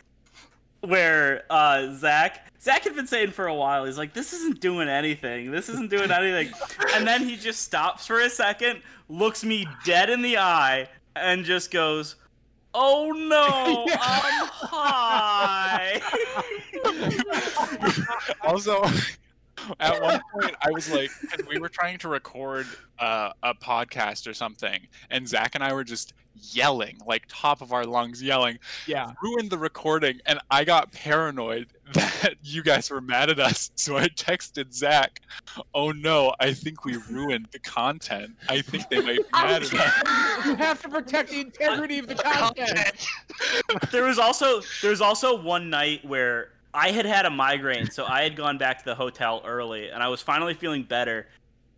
where uh, Zach Zach had been saying for a while, he's like, "This isn't doing anything. This isn't doing anything," and then he just stops for a second, looks me dead in the eye, and just goes. Oh no, I'm high. also at one point i was like 'cause we were trying to record uh, a podcast or something and zach and i were just yelling like top of our lungs yelling Yeah. ruined the recording and i got paranoid that you guys were mad at us so i texted zach oh no i think we ruined the content i think they might be mad at us You have to protect the integrity of the content. there was also there was also one night where I had had a migraine, so I had gone back to the hotel early, and I was finally feeling better.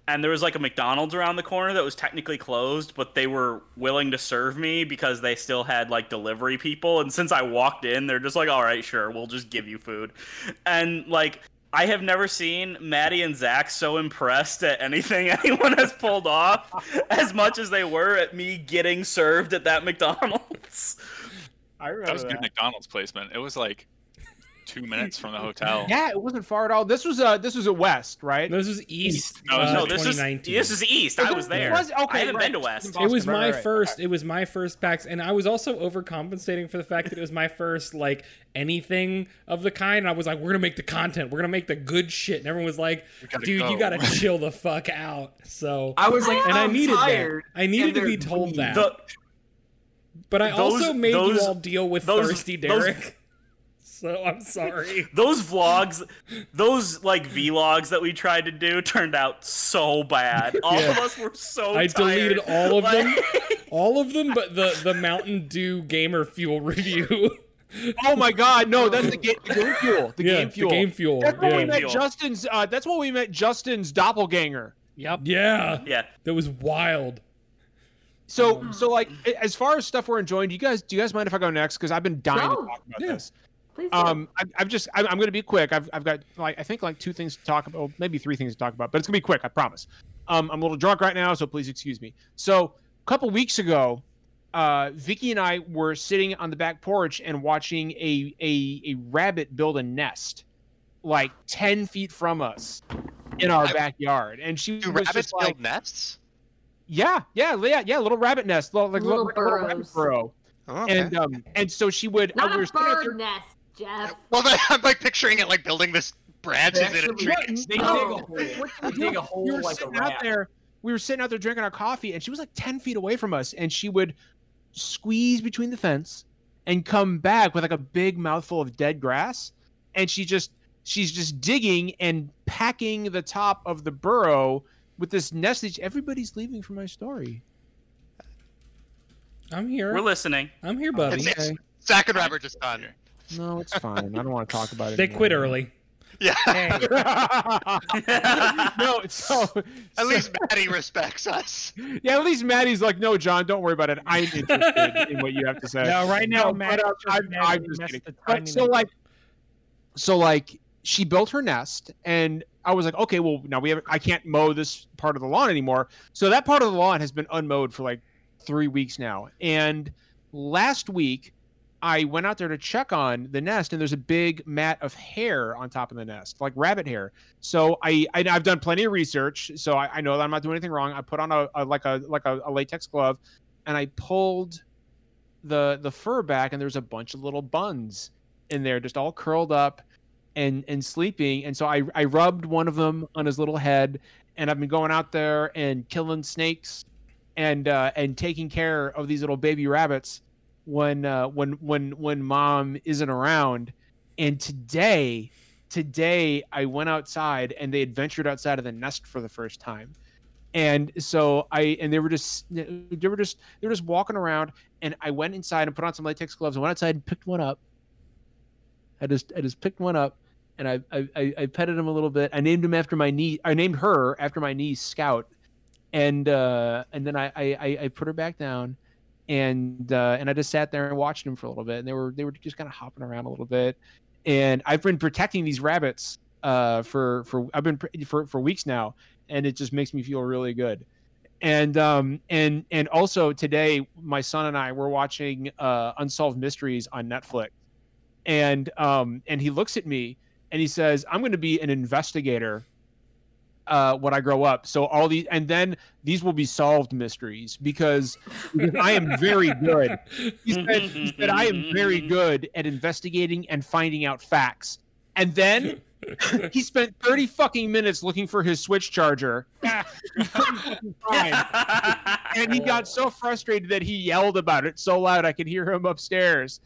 And there was like a McDonald's around the corner that was technically closed, but they were willing to serve me because they still had like delivery people. And since I walked in, they're just like, "All right, sure, we'll just give you food." And like. I have never seen Maddie and Zach so impressed at anything anyone has pulled off as much as they were at me getting served at that McDonald's. I remember that was good mcdonald's placement it was like two minutes from the hotel Yeah, it wasn't far at all. This was uh this was at West, right? This was East. No, uh, no, this is 2019. this is East. I was there. Was- okay, I haven't right. been to West. Boston, it was right, my right, right. first it was my first PAX and I was also overcompensating for the fact that it was my first like anything of the kind and I was like we're gonna make the content we're gonna make the good shit and everyone was like gotta dude you gotta chill the fuck out so I was like, and I I'm needed tired. that I needed to be told weak. that The- but I those- also made those- you all deal with those- thirsty those- Derek so I'm sorry those vlogs, those like vlogs that we tried to do turned out so bad. All of us were so. I deleted all of them all of them but the the Mountain Dew gamer fuel review Oh my God! No, that's the game, the game fuel. The yeah game fuel. the game fuel That's when we met Fuel. Justin's. Uh, that's when we met Justin's doppelganger. Yep. yeah yeah, that was wild So, so like, as far as stuff we're enjoying, do you guys, do you guys mind if I go next? Because I've been dying No. to talk about Yeah. this. Please do. Um, I, I've just, I'm, I'm going to be quick. I've, I've got like, I think like two things to talk about, well, maybe three things to talk about, but it's gonna be quick. I promise. Um, I'm a little drunk right now, so please excuse me. So, a couple weeks ago, uh, Vicky and I were sitting on the back porch and watching a a, a rabbit build a nest, like ten feet from us, in our I- backyard, and she Do was rabbits just like, build nests? yeah, yeah, yeah, yeah, little rabbit nest, little, like Little little, little rabbit burrow, Oh, okay. and um, and so she would. Not uh, we were a sitting there- bird nest, Jeff. well, I'm like picturing it like building this branches in a tree. They dig a No. hole. They dig a hole we were like a sitting out there. We were sitting out there drinking our coffee, and she was like ten feet away from us, and she would squeeze between the fence and come back with like a big mouthful of dead grass, and she just she's just digging and packing the top of the burrow with this nest. that Everybody's leaving for my story. I'm here we're listening. I'm here buddy It's- it's- Zach and Robert just done. No, it's fine. I don't want to talk about it. they quit early Yeah. no, so At least Maddie respects us. yeah, at least Maddie's like, no, John, don't worry about it. I'm interested in what you have to say. No, right now, No, Matt. but, uh, I'm, I'm just kidding. But so like, so like, she built her nest, and I was like, okay, well, now we have. I can't mow this part of the lawn anymore. So that part of the lawn has been unmowed for like three weeks now. And last week, I went out there to check on the nest, and there's a big mat of hair on top of the nest, like rabbit hair. So I, I have done plenty of research, so I, I know that I'm not doing anything wrong. I put on a, a like a like a, a latex glove, and I pulled the the fur back, and there's a bunch of little buns in there, just all curled up and and sleeping. And so I I rubbed one of them on his little head, and I've been going out there and killing snakes, and uh, and taking care of these little baby rabbits when uh, when when when mom isn't around. And today, today I went outside and they had ventured outside of the nest for the first time. And so I and they were just they were just they were just walking around and I went inside and put on some latex gloves and went outside and picked one up. I just I just picked one up and I I, I, I petted him a little bit. I named him after my niece. I named her after my niece Scout, and uh, and then I, I I put her back down, and uh, and I just sat there and watched them for a little bit, and they were they were just kind of hopping around a little bit, and I've been protecting these rabbits uh, for for I've been for for weeks now, and it just makes me feel really good. And um and and also today, my son and I were watching uh, Unsolved Mysteries on Netflix, and um and he looks at me and he says, "I'm going to be an investigator uh, when I grow up. So all these, and then these will be solved mysteries because, because I am very good. He said, he said, I am very good at investigating and finding out facts. And then he spent 30 fucking minutes looking for his switch charger. and he got so frustrated that he yelled about it so loud I could hear him upstairs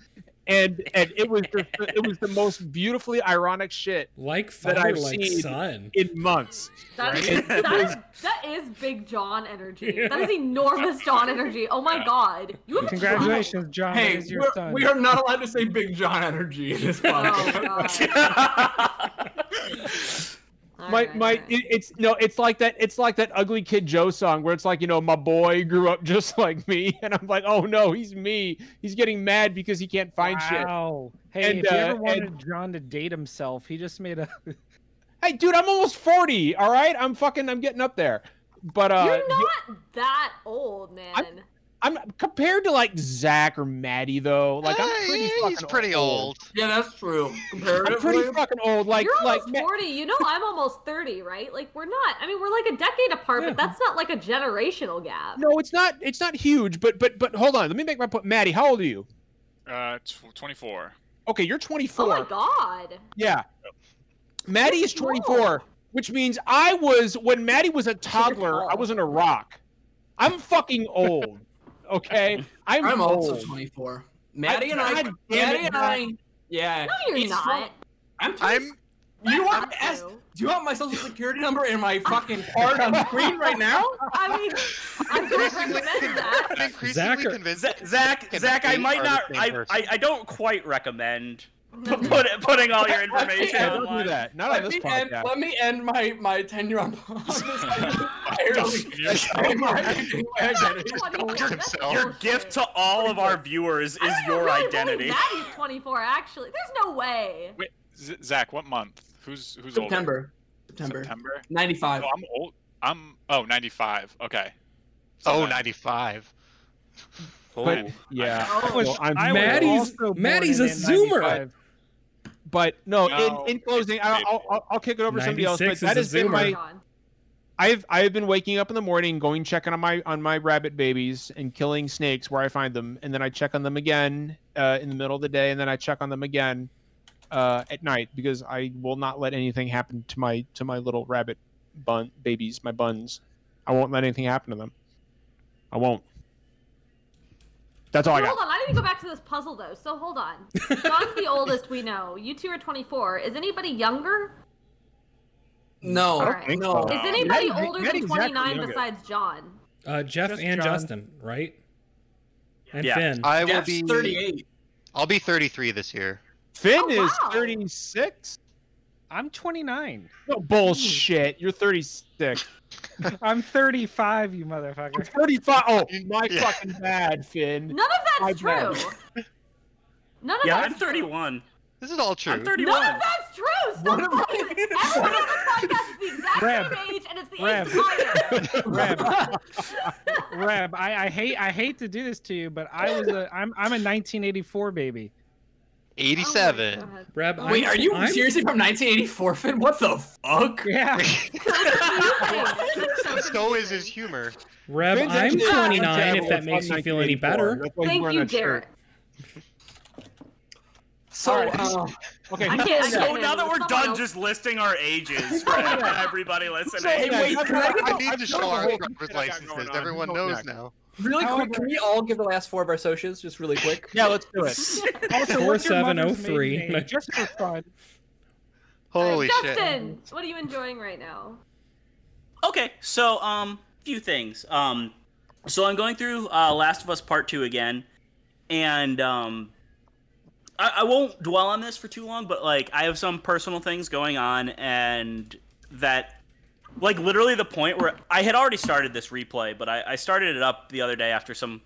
and and it was just, it was the most beautifully ironic shit like that I've like seen son. in months. That right? is, It- it that, was- is, that is big John energy. Yeah. That is enormous John energy. Oh my god. You have a Congratulations, John. Hey, that is your we're, son. we are not allowed to say Big John energy in this oh, podcast. Oh god. my Alright, my alright. it, it's no it's like that it's like that ugly kid joe song where it's like you know my boy grew up just like me and i'm like oh no he's me he's getting mad because he can't find shit Wow. Hey, And, if you uh, ever and- wanted John to date himself, he just made a. hey dude i'm almost 40 all right i'm fucking i'm getting up there but uh You're not that old, man. i'm compared to like zach or maddie though like i'm Eh, pretty he's fucking pretty old. Yeah, that's true. i'm pretty fucking old like You're like almost 40. You know I'm almost 30, right? Like we're not. I mean, we're like a decade apart, Yeah. but that's not like a generational gap. no it's not it's not huge but but but hold on let me make my point maddie how old are you Uh, tw- 24. okay you're 24 Oh my god. Yeah. Maddie is 24, which means I was when Maddie was a toddler, I was in a rock. I'm fucking old. Okay? I'm, I'm old. also 24. Maddie and I, God Maddie and I, yeah. No, you're it's not. from- I'm, I'm You want to ask? Do you want my social security number and my fucking card on screen right now? I mean, I don't recommend that. I'm Zach or- convinced. Zach, Zach, I might not. I. I, I don't quite recommend put, putting all your information Yeah, don't do that. Not on Let this me, end, podcast. let me end my my tenure on this entirely in my identity. 24, that's himself. Your gift to all of our viewers is I don't your really identity. Believe Maddie's 24, actually. There's no way. Wait, Z- Zach, what month? Who's who's older? September. September. September. 95. Oh, I'm old. I'm oh 95. Okay. Oh, 95. But Oh. yeah. Oh. Well, I'm Maddie's- Maddie's a Zoomer. 95. But no, No. in, in closing, I, I'll, I'll I'll kick it over to somebody else. But 96 that is has been my I've I've been waking up in the morning, going checking on my on my rabbit babies and killing snakes where I find them, and then I check on them again uh, in the middle of the day, and then I check on them again uh, at night because I will not let anything happen to my to my little rabbit bun babies, my buns. I won't let anything happen to them. I won't. That's all I Wait, got. hold on, I need to go back to this puzzle though. So hold on. John's the oldest we know. You two are 24. Is anybody younger? No, I no. so. Is anybody Maddie- older Maddie's than 29 younger. besides John? Uh, Jeff Just and John. Justin, right? And Yeah. Finn. I will Jeff's be 38. I'll be 33 this year. Finn Oh, is 36. I'm 29. No bullshit. You're 36. I'm 35, you I'm motherfucker. 35. Oh, my Yeah. fucking bad, Finn. None of that's I've true. None of Yeah, that's I'm 31. This is all true. I'm 31. None of that's true. stop What am. Everyone on this podcast is the exact Reb. same age, and it's the Reb. age I. Reb, Reb, I, I hate I hate to do this to you, but I was a I'm I'm a 1984 baby. 87. Oh. Reb, Wait, I'm, are you I'm, seriously from 1984, Finn? What the fuck? Yeah. so is his humor. Reb, Vin's I'm 29. If that makes you feel any better. That's why he's Thank you, that shirt. Derek. So, Alright. uh, Okay, I who's can't- I So can't- next? now that we're done else. just listing our ages for everybody listening. Hey, wait, can I I need I've to show the our driver's shit I got licenses. Everyone knows next? now. Really However- quick, can we all give the last four of our socials just really quick? Yeah, let's do it. Also, what's your mother's 4703. Just for fun. Holy shit. Justin, what are you enjoying right now? Okay, so um, few things. Um, so I'm going through uh, Last of Us Part Two again, and um, I, I won't dwell on this for too long, but like I have some personal things going on, and that, like, literally the point where I had already started this replay, but I, I started it up the other day after some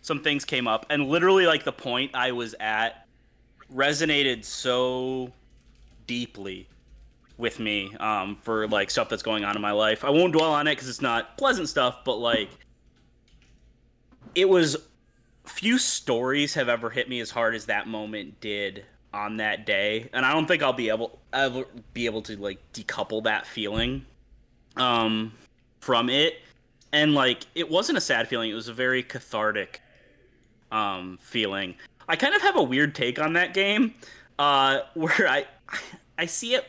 some things came up, and literally like the point I was at resonated so deeply with me um, for like stuff that's going on in my life. I won't dwell on it because it's not pleasant stuff, but like it was few stories have ever hit me as hard as that moment did on that day, and I don't think I'll be able ever be able to like decouple that feeling um, from it. And like it wasn't a sad feeling; it was a very cathartic um, feeling. I kind of have a weird take on that game, uh, where I I see it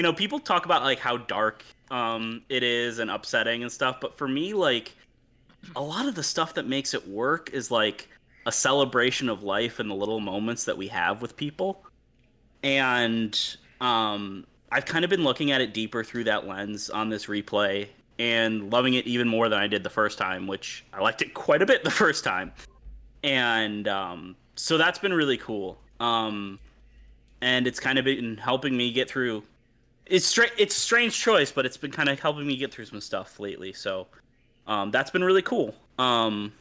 you know, people talk about like how dark um, it is and upsetting and stuff, but for me, like a lot of the stuff that makes it work is like a celebration of life and the little moments that we have with people. And um, I've kind of been looking at it deeper through that lens on this replay and loving it even more than I did the first time, which I liked it quite a bit the first time. And um, so that's been really cool. Um, and it's kind of been helping me get through it's straight it's strange choice but it's been kind of helping me get through some stuff lately so um, that's been really cool um,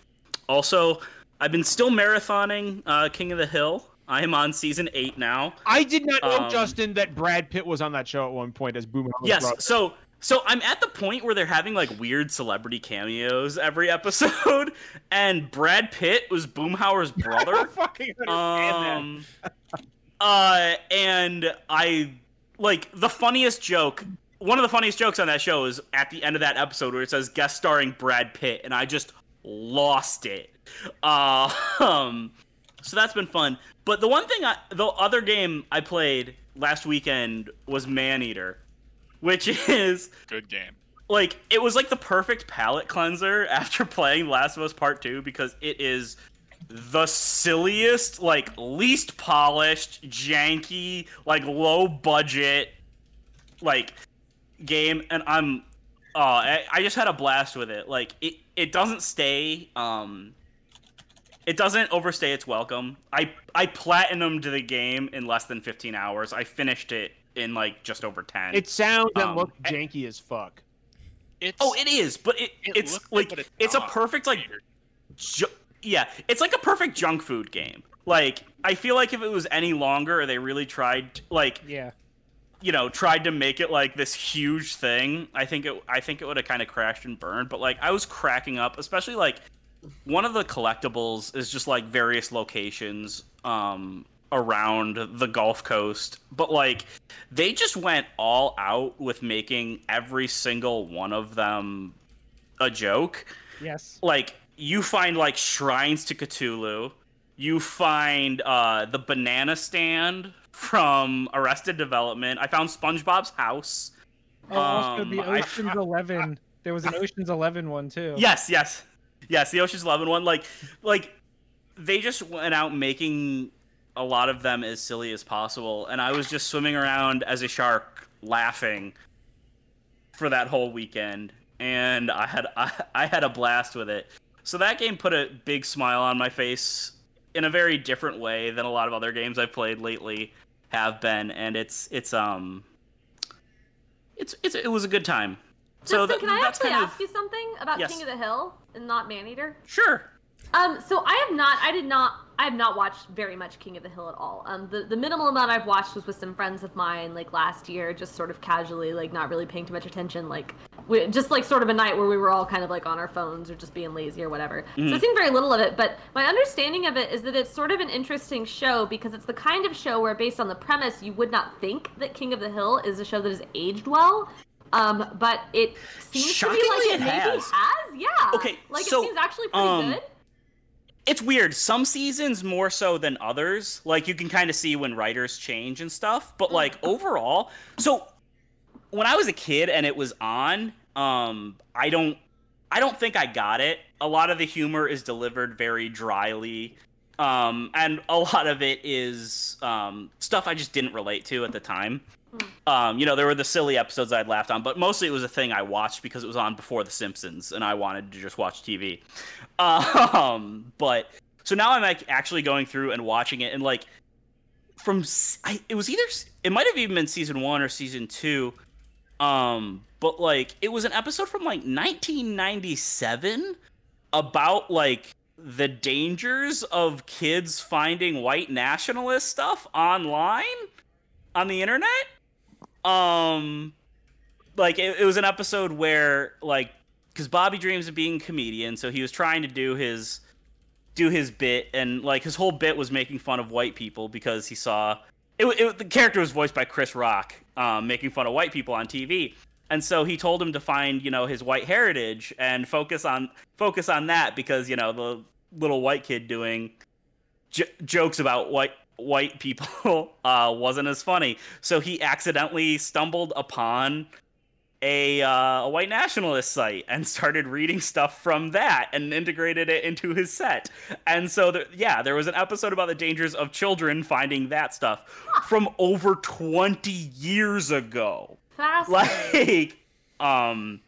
also i've been still marathoning uh, king of the hill i am on season 8 now. I did not know, Um, Justin, that Brad Pitt was on that show at one point as Boomhauer's yes brother. so so i'm at the point where they're having like weird celebrity cameos every episode and brad pitt was boomhauer's I brother? don't fucking understand um uh and i like the funniest joke one of the funniest jokes on that show is at the end of that episode where it says guest starring brad pitt and i just lost it. Uh, um so that's been fun but the one thing i the other game i played last weekend was maneater which is Good game. like it was like the perfect palate cleanser after playing Last of Us Part 2 because it is the silliest, like least polished, janky, like low budget like game and I'm oh, I, I just had a blast with it. Like it it doesn't stay um it doesn't overstay its welcome. I I platinumed the game in less than 15 hours. I finished it in like just over 10. It sounds and Um, looks janky as fuck. It's Oh, it is, but it, It it's looks good, like but it's it's a perfect like ju- yeah, it's like a perfect junk food game. Like I feel like if it was any longer or they really tried like Yeah. you know tried to make it like this huge thing, I think it I think it would have kind of crashed and burned. But like I was cracking up, especially like one of the collectibles is just like various locations um around the Gulf Coast, but like they just went all out with making every single one of them a joke. Yes. Like you find like shrines to Cthulhu, you find uh the banana stand from Arrested Development. I found SpongeBob's house. Oh, also Um, the I- Ocean's Eleven. There was an Ocean's Eleven one too. Yes, yes, yes. The Ocean's Eleven one, like, like they just went out making a lot of them as silly as possible, and I was just swimming around as a shark, laughing for that whole weekend, and I had I, I had a blast with it. So that game put a big smile on my face in a very different way than a lot of other games I've played lately have been, and it's it's um. It's, it's it was a good time. So Justin, can I actually kind of ask you something about Yes. King of the Hill and not Maneater? sure. Um, so I have not, I did not, I have not watched very much King of the Hill at all. Um, the the minimal amount I've watched was with some friends of mine, like last year, just sort of casually, like not really paying too much attention, like we, just like sort of a night where we were all kind of like on our phones or just being lazy or whatever. So I've seen very little of it, but my understanding of it is that it's sort of an interesting show because it's the kind of show where, based on the premise, you would not think that King of the Hill is a show that has aged well. Um, but it seems to Shockingly, be like it, it maybe has. has. Yeah. Okay, Like so, it seems actually pretty um, good. it's weird. Some seasons more so than others. Like you can kind of see when writers change and stuff. But like overall, so when I was a kid and it was on, um, I don't, I don't think I got it. A lot of the humor is delivered very dryly, um, and a lot of it is um, stuff I just didn't relate to at the time. Um, you know, there were the silly episodes I'd laughed on, but mostly it was a thing I watched because it was on before The Simpsons, and I wanted to just watch TV. Um, but so now I'm like actually going through and watching it, and like from I, it was either it might have even been season one or season two, um, but like it was an episode from like 1997 about like the dangers of kids finding white nationalist stuff online on the internet um like it, it was an episode where like because bobby dreams of being a comedian so he was trying to do his do his bit and like his whole bit was making fun of white people because he saw it, it the character was voiced by chris rock um, making fun of white people on tv and so he told him to find you know his white heritage and focus on focus on that because you know the little white kid doing j- jokes about white white people uh, wasn't as funny. So he accidentally stumbled upon a, uh, a white nationalist site and started reading stuff from that and integrated it into his set. And so, there, yeah, there was an episode about the dangers of children finding that stuff from over 20 years ago. Fascinating. Like, um,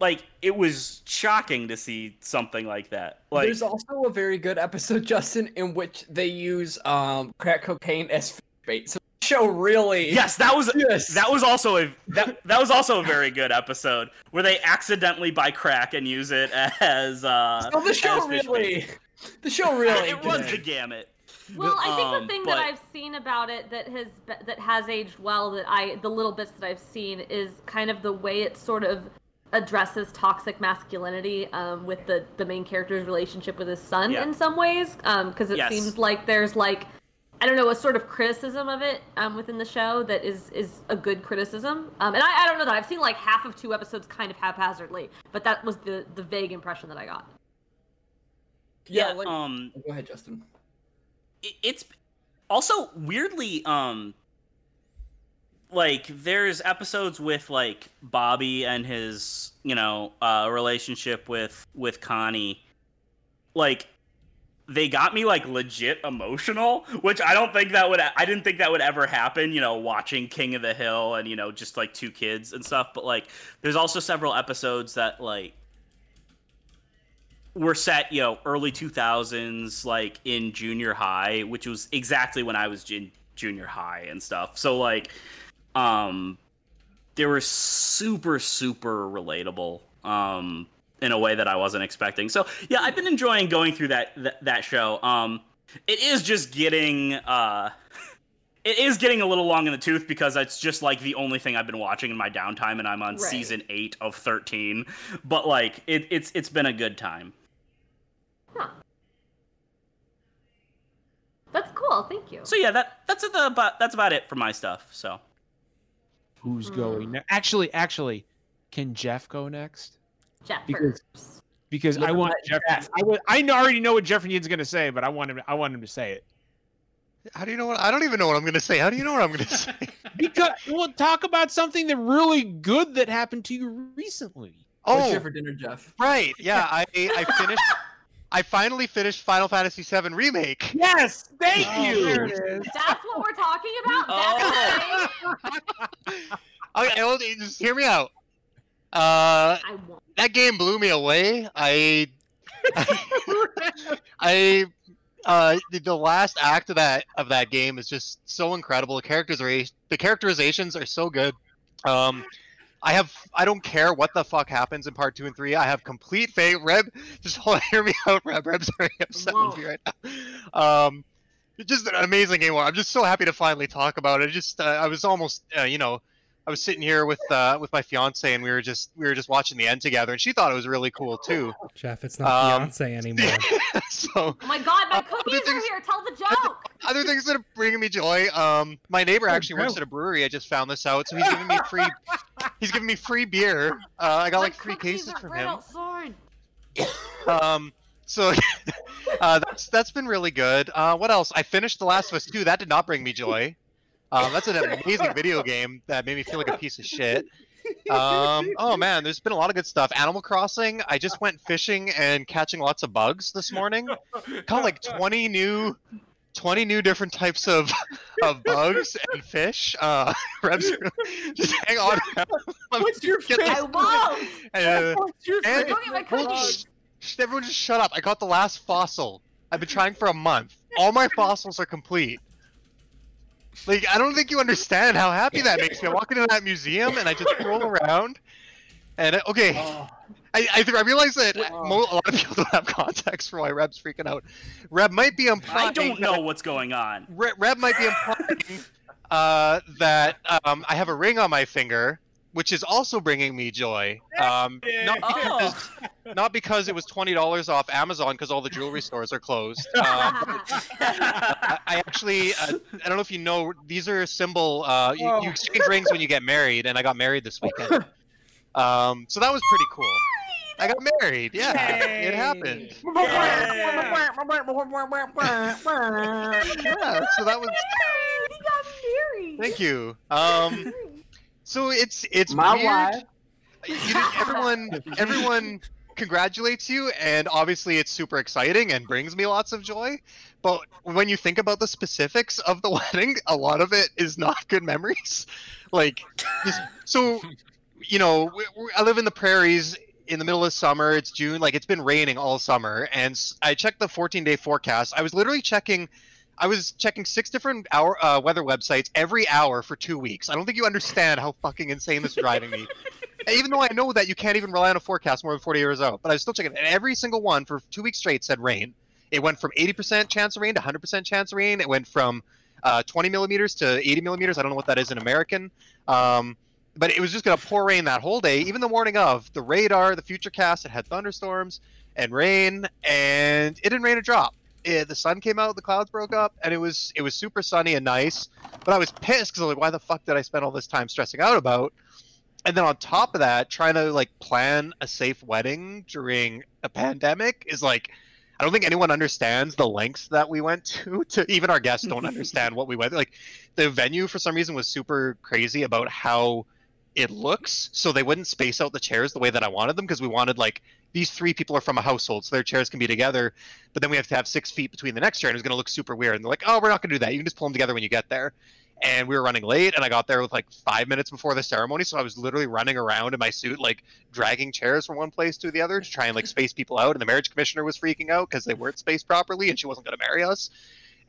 like it was shocking to see something like that. Like, There's also a very good episode, Justin, in which they use um crack cocaine as bait. So the show really Yes, that was Yes. that was also a that that was also a very good episode where they accidentally buy crack and use it as uh So the show as fish really bait. the show really it runs the gamut. Well, I think Um, the thing but- that I've seen about it that has that has aged well that I the little bits that I've seen is kind of the way it sort of addresses toxic masculinity um, with the the main character's relationship with his son Yeah. in some ways because it Yes. seems like there's like I don't know a sort of criticism of it um, within the show that is is a good criticism um, and I, I don't know that I've seen like half of two episodes kind of haphazardly but that was the the vague impression that I got. Yeah, Yeah, like, um go ahead, Justin. it, it's also weirdly um like there's episodes with like Bobby and his you know uh relationship with with Connie like they got me like legit emotional which I don't think that would I didn't think that would ever happen you know watching King of the Hill and you know just like two kids and stuff but like there's also several episodes that like were set, you know, early 2000s, like in junior high, which was exactly when I was in junior high and stuff. So, like, um, they were super, super relatable, um, in a way that I wasn't expecting. So, yeah, I've been enjoying going through that, that, that show. Um, it is just getting, uh, it is getting a little long in the tooth because it's just like the only thing I've been watching in my downtime, and I'm on Right. season eight of thirteen. But like, it, it's it's been a good time. Huh. That's cool. Thank you. So yeah, that that's about that's about it for my stuff. So Who's Hmm. going next? Actually, actually, can Jeff go next? Jeff because- first. Because I want that Jeff. Jeff. I, would, I know- already know what Jeffrey Jeffrey's going to say, but I want him. I want him to say it How do you know what? I don't even know what I'm gonna say. How do you know what I'm gonna say? because we'll talk about something that really good that happened to you recently. What's Oh, your for dinner, Jeff? right. Yeah, I I finished. I finally finished Final Fantasy VII Remake. Yes, thank Oh, you. there it is. That's what we're talking about. Oh. That's okay. Okay, well, just hear me out. Uh, that game blew me away. I, I, uh, the, the last act of that of that game is just so incredible. The characters are the characterizations are so good. Um, I have I don't care what the fuck happens in part two and three. I have complete faith. Reb, just hold hear me out. Reb, Reb's very upset with me right now. Um, it's just an amazing game. I'm just so happy to finally talk about it. Just uh, I was almost uh, you know I was sitting here with uh, with my fiance and we were just we were just watching the end together and she thought it was really cool too. Jeff, it's not Um, fiance anymore. so Oh my god, my Uh, cookies are here. Tell the joke. other things that are bringing me joy. Um, my neighbor Oh, actually works at a brewery. I just found this out, so he's giving me free. he's giving me free beer. Uh, I got My like three cookies cases are from right him. outside. Um, so uh, that's that's been really good. Uh, what else? I finished The Last of Us 2. That did not bring me joy. Um, that's an amazing video game that made me feel like a piece of shit. Um, oh man, there's been a lot of good stuff. Animal Crossing. I just went fishing and catching lots of bugs this morning. Caught like 20 new, 20 new different types of of bugs and fish. Uh, Reb's, just hang on. What's your Get? I won't. Uh, What's your and- face? Go get my Hold cookies. Everyone just shut up. I got the last fossil. I've been trying for a month. All my fossils are complete. Like, I don't think you understand how happy that makes me. I walk into that museum and I just roll around. And, uh, okay, Oh, I, I, think I realize that mo- a lot of people don't have context for why Reb's freaking out. Reb might be implying I don't know what's going on. Re- Reb might be implying uh, that um, I have a ring on my finger, which is also bringing me joy. Um, not, Oh. because, not because it was twenty dollars off Amazon because all the jewelry stores are closed. Um, I, I actually, uh, I don't know if you know, these are symbol. Uh, you, you Oh. exchange rings when you get married, and I got married this weekend. Um, so that was pretty cool. I got married. Yeah, it happened. Yeah, so that was. He got married. Thank you. Um, so it's it's My weird. wife. You know, everyone everyone congratulates you, and obviously it's super exciting and brings me lots of joy. But when you think about the specifics of the wedding, a lot of it is not good memories. Like, so you know, we, we, I live in the prairies. In the middle of summer, it's June. Like it's been raining all summer, and I checked the 14-day forecast. I was literally checking I was checking six different hour uh, weather websites every hour for two weeks. I don't think you understand how fucking insane this is driving me. Even though I know that you can't even rely on a forecast more than 40 years out, but I was still checking. And every single one for two weeks straight said rain. It went from 80% chance of rain to 100% chance of rain. It went from uh, 20 millimeters to 80 millimeters. I don't know what that is in American. Um, but it was just going to pour rain that whole day. Even the morning of, the radar, the future cast, it had thunderstorms and rain, and it didn't rain a drop it, the sun came out, the clouds broke up, and it was it was super sunny and nice. But I was pissed because I was like, why the fuck did I spend all this time stressing out about? And then on top of that, trying to like plan a safe wedding during a pandemic is like, I don't think anyone understands the lengths that we went to. To even our guests don't understand what we went. Like, the venue for some reason was super crazy about how it looks, so they wouldn't space out the chairs the way that I wanted them because we wanted like these three people are from a household, so their chairs can be together but then we have to have six feet between the next chair and it's going to look super weird. And they're like, oh, we're not going to do that. You can just pull them together when you get there. And we were running late, and I got there with like five minutes before the ceremony, so I was literally running around in my suit, like dragging chairs from one place to the other to try and like space people out. And the marriage commissioner was freaking out because they weren't spaced properly, and she wasn't going to marry us.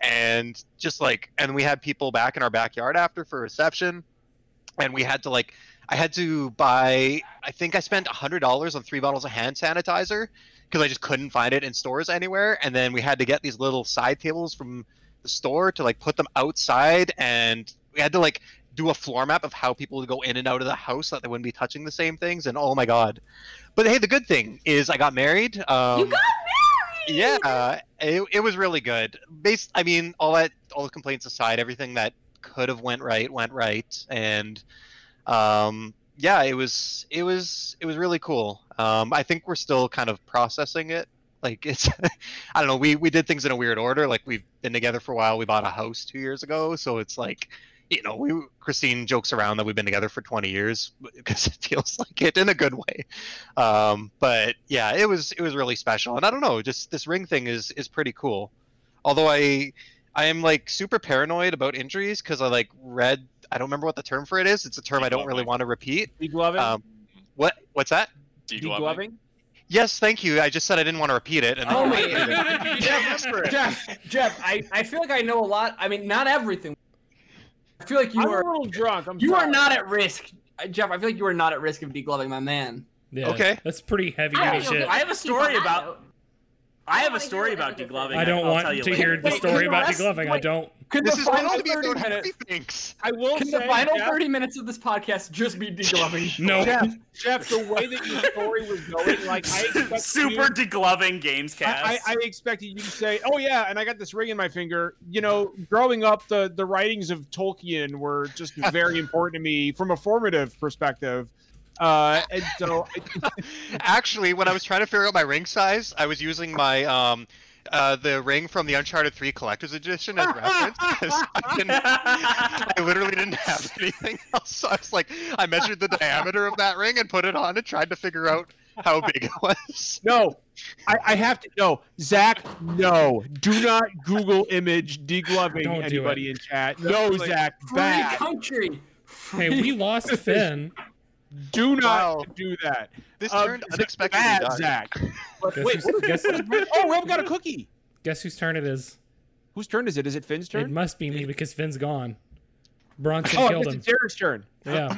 And just like, and we had people back in our backyard after for reception, and we had to like, I had to buy. I think I spent hundred dollars on three bottles of hand sanitizer because I just couldn't find it in stores anywhere. And then we had to get these little side tables from the store to like put them outside, and we had to like do a floor map of how people would go in and out of the house so that they wouldn't be touching the same things. And oh my god! But hey, the good thing is I got married. Um, you got married. yeah, it, it was really good. Based, I mean, all that, all the complaints aside, everything that could have went right went right, and um, yeah, it was, it was, it was really cool. Um, I think we're still kind of processing it. Like it's, I don't know. We we did things in a weird order. Like we've been together for a while. We bought a house two years ago, so it's like, you know, we Christine jokes around that we've been together for 20 years because it feels like it in a good way. Um, but yeah, it was it was really special, and I don't know, just this ring thing is is pretty cool. Although I I am like super paranoid about injuries because I like read I don't remember what the term for it is. It's a term I don't really want to repeat. Degloving? Um, what what's that? Degloving? Yes, thank you. I just said I didn't want to repeat it. And then Oh wait, it. Jeff, Jeff, Jeff, I, I feel like I know a lot. I mean, not everything. I feel like you I'm are a little drunk. I'm you are not at risk Uh, Jeff, I feel like you are not at risk of degloving my man. Yeah, Okay. That's pretty heavy I duty don't know, shit. I have a story about- note. I I have a story about everything degloving. I don't I'll want tell you to later. hear the story can the about rest- degloving. I don't. Could This the is final supposed to be 30 minutes? happy things. I will Can say, the final Jeff, 30 minutes of this podcast just be degloving? No. Jeff, Jeff, the way that your story was going, like I expected Super you, degloving games cast. I, I, I expected you to say, "Oh yeah," and I got this ring in my finger. You know, growing up, the the writings of Tolkien were just very important to me from a formative perspective. Uh, and so, Actually, when I was trying to figure out my ring size, I was using my um, uh, the ring from the Uncharted 3 Collector's Edition as reference because I, didn't- I literally didn't have anything else. So I was like, I measured the diameter of that ring and put it on and tried to figure out how big it was. no, I, I have to. No, Zach, no, do not Google image degloving Don't do anybody in chat. No, Like, Zach, Free bad. country. Hey, we lost Finn. Do not Wow. do that. This Uh, turned unexpectedly bad, dark. Zach. Wait, who's, what is guess, Oh, Rob got a cookie. guess whose turn it is? Whose turn is it? Is it Finn's turn? It must be me because Finn's gone. Bronson Oh, killed it's him. Derek's turn. Yeah.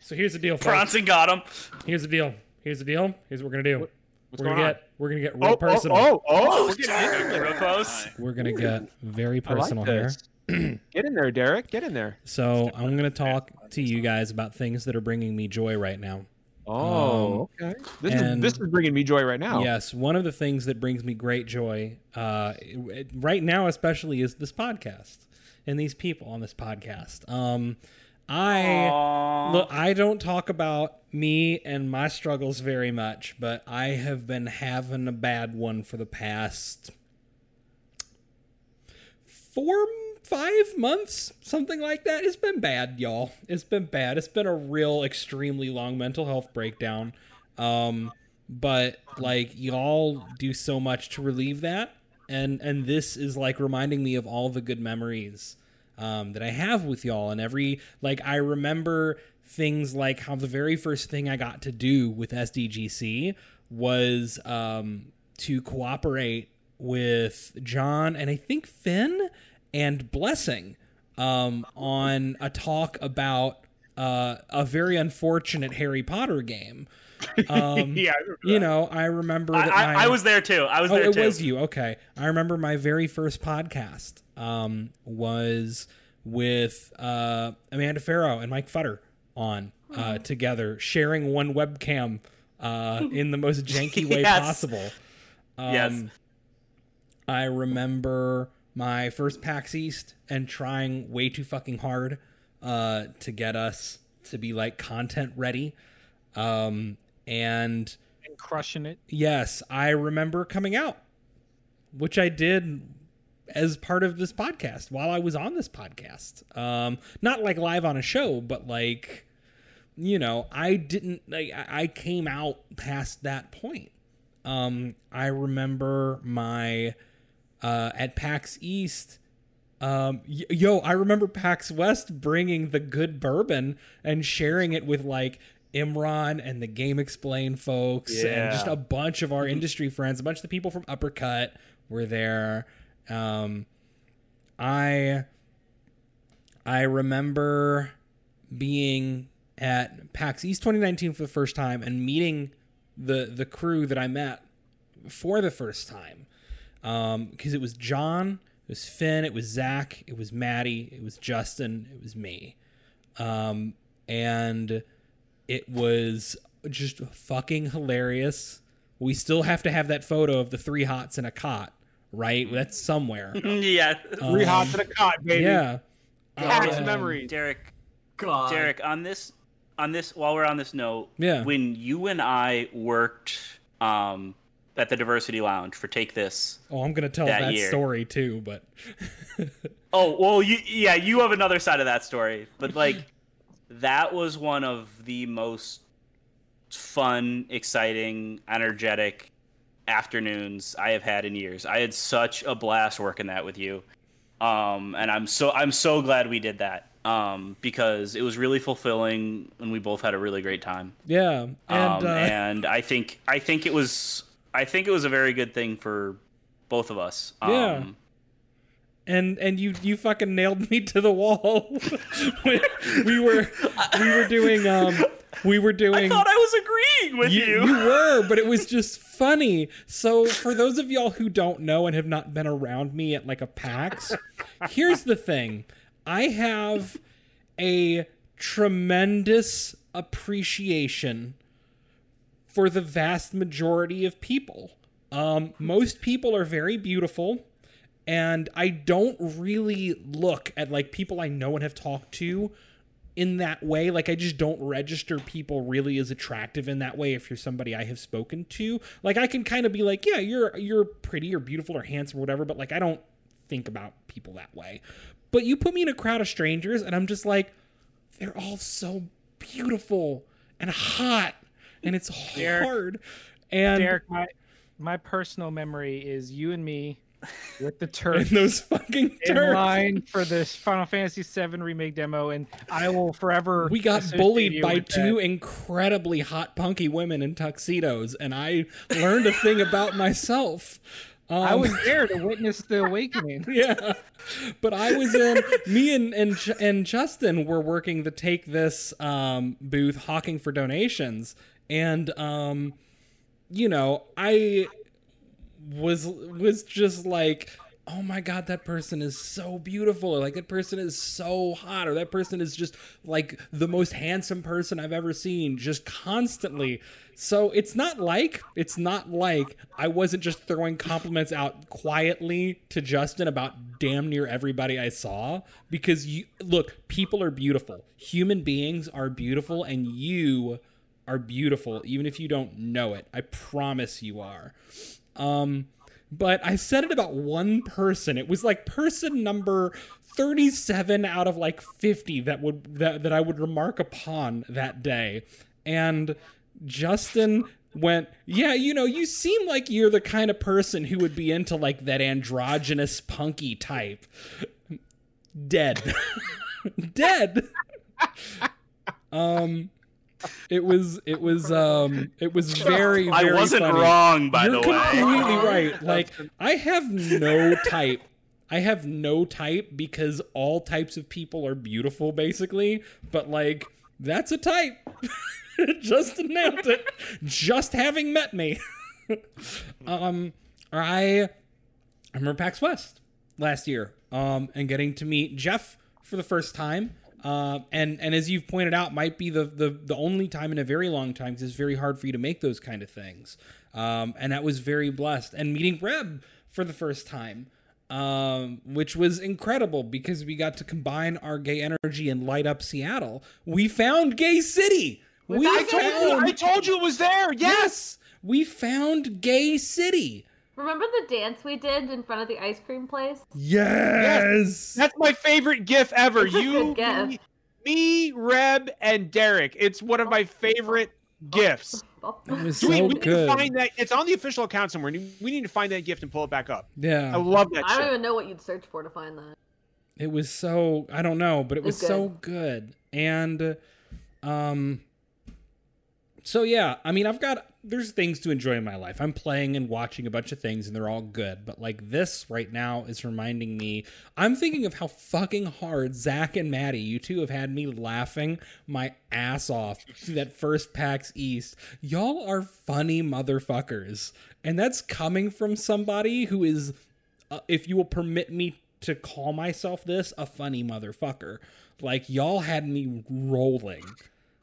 So here's the deal, folks. Bronson got him. Here's the deal. Here's the deal. Here's what we're gonna do. What's we're gonna on? get we're gonna get real Oh, personal. oh, oh, oh, we're getting into it. Real close. We're gonna get very I like personal here. This. Get in there, Derek. Get in there. So I'm gonna talk to you guys about things that are bringing me joy right now. Oh, okay. This is and- this is bringing me joy right now. Yes, one of the things that brings me great joy, uh, right now especially, is this podcast and these people on this podcast. Um, I Aw. look, I don't talk about me and my struggles very much, but I have been having a bad one for the past four, five months, something like that. It's been bad, y'all. It's been bad. It's been a real, extremely long mental health breakdown. Um, but like y'all do so much to relieve that, and and this is like reminding me of all the good memories um, that I have with y'all, and every like I remember things like how the very first thing I got to do with SDGC was um, to cooperate with John and I think Finn and Blessing um, on a talk about uh, a very unfortunate Harry Potter game. Um, yeah. you know, I remember I, that I, my, I was there too. I was oh, there it too. was you. Okay, I remember my very first podcast um, was with uh, Amanda Farough and Mike Futter on uh, together, sharing one webcam uh, in the most janky way Yes. possible. Um, Yes. I remember my first PAX East and trying way too fucking hard uh, to get us to be like content ready. Um, and and crushing it. Yes, I remember coming out, which I did as part of this podcast while I was on this podcast. Um, not like live on a show, but like, you know, I didn't like I I came out past that point. Um, I remember my uh, at PAX East. Um, yo, I remember PAX West bringing the good bourbon and sharing it with like Imran and the GameXplain folks and just a bunch of our industry friends. A bunch of the people from Uppercut were there. Um, I I remember being at PAX East 2019 for the first time and meeting the the crew that I met for the first time. Because it was John, it was Finn, it was Zach, it was Maddie, it was Justin, it was me. Um, and it was just fucking hilarious. We still have to have that photo of the three hots in a cot, right? That's somewhere. yeah. Three Um, hots in a cot, baby. Yeah. Past Um, memories. Derek, God. Derek, on this, on this, while we're on this note, Yeah. when you and I worked um, at the Diversity Lounge for Take This. Oh, I'm gonna tell that that, story too, but Oh well, you yeah, you have another side of that story, but like that was one of the most fun, exciting, energetic afternoons I have had in years. I had such a blast working that with you, um, and I'm so I'm so glad we did that um, because it was really fulfilling, and we both had a really great time. yeah. And um, uh, and I think I think it was I think it was a very good thing for both of us. Um, Yeah. and and you you fucking nailed me to the wall. we, we were we were doing um we were doing. I thought I was agreeing with you. You were, but it was just funny. So for those of y'all who don't know and have not been around me at like a PAX, here's the thing: I have a tremendous appreciation for the vast majority of people. Um, most people are very beautiful and I don't really look at like people I know and have talked to in that way. Like I just don't register people really as attractive in that way if you're somebody I have spoken to. Like I can kind of be like, yeah, you're you're pretty or beautiful or handsome or whatever, but like I don't think about people that way. But you put me in a crowd of strangers and I'm just like they're all so beautiful and hot and it's Derek, hard. And Derek, my my personal memory is you and me with the turf and those fucking in turds. line for this Final Fantasy VII remake demo, and I will forever. We got bullied by two that. incredibly hot, punky women in tuxedos, and I learned a thing about myself. Um, I was there to witness the awakening. yeah, but I was in. me and and and Justin were working the take this um, booth, hawking for donations, and um, you know, I was was just like oh my god that person is so beautiful or like that person is so hot or that person is just like the most handsome person i've ever seen just constantly. So it's not like it's not like i wasn't just throwing compliments out quietly to justin about damn near everybody i saw because you look people are beautiful. Human beings are beautiful and you are beautiful even if you don't know it i promise you are um, but I said it about one person. It was like person number 37 out of like 50 that would that, that I would remark upon that day. And Justin went, "Yeah, you know, you seem like you're the kind of person who would be into like that androgynous punky type." Dead. Dead. um it was it was um it was very I wasn't funny. wrong, by the way. You're the way. completely right. Like I have no type. I have no type because all types of people are beautiful, basically. But like that's a type. Just nailed it. Just having met me. um, I I remember PAX West last year. Um, and getting to meet Jeff for the first time. Uh, and and as you've pointed out, might be the, the the only time in a very long time because it's very hard for you to make those kind of things. Um, and that was very blessed. And meeting Reb for the first time, um, which was incredible because we got to combine our gay energy and light up Seattle. We found Gay City. We I told you, I told you it was there. Yes. we found Gay City. Remember the dance we did in front of the ice cream place? Yes. That's my favorite GIF ever. It's a you, good GIF. Me, me, Reb, and Derek. It's one of my favorite GIFs. It was Do we, so we need to good. find that. It's on the official account somewhere. We need to find that gift and pull it back up. Yeah, I love that I don't shit. even know what you'd search for to find that. It was so I don't know, but it was It's so good. And um so yeah, I mean I've got there's things to enjoy in my life. I'm playing and watching a bunch of things and they're all good. But like this right now is reminding me I'm thinking of how fucking hard Zach and Maddie, you two have had me laughing my ass off through that first PAX East. Y'all are funny motherfuckers. And that's coming from somebody who is uh, if you will permit me to call myself this, a funny motherfucker. Like y'all had me rolling.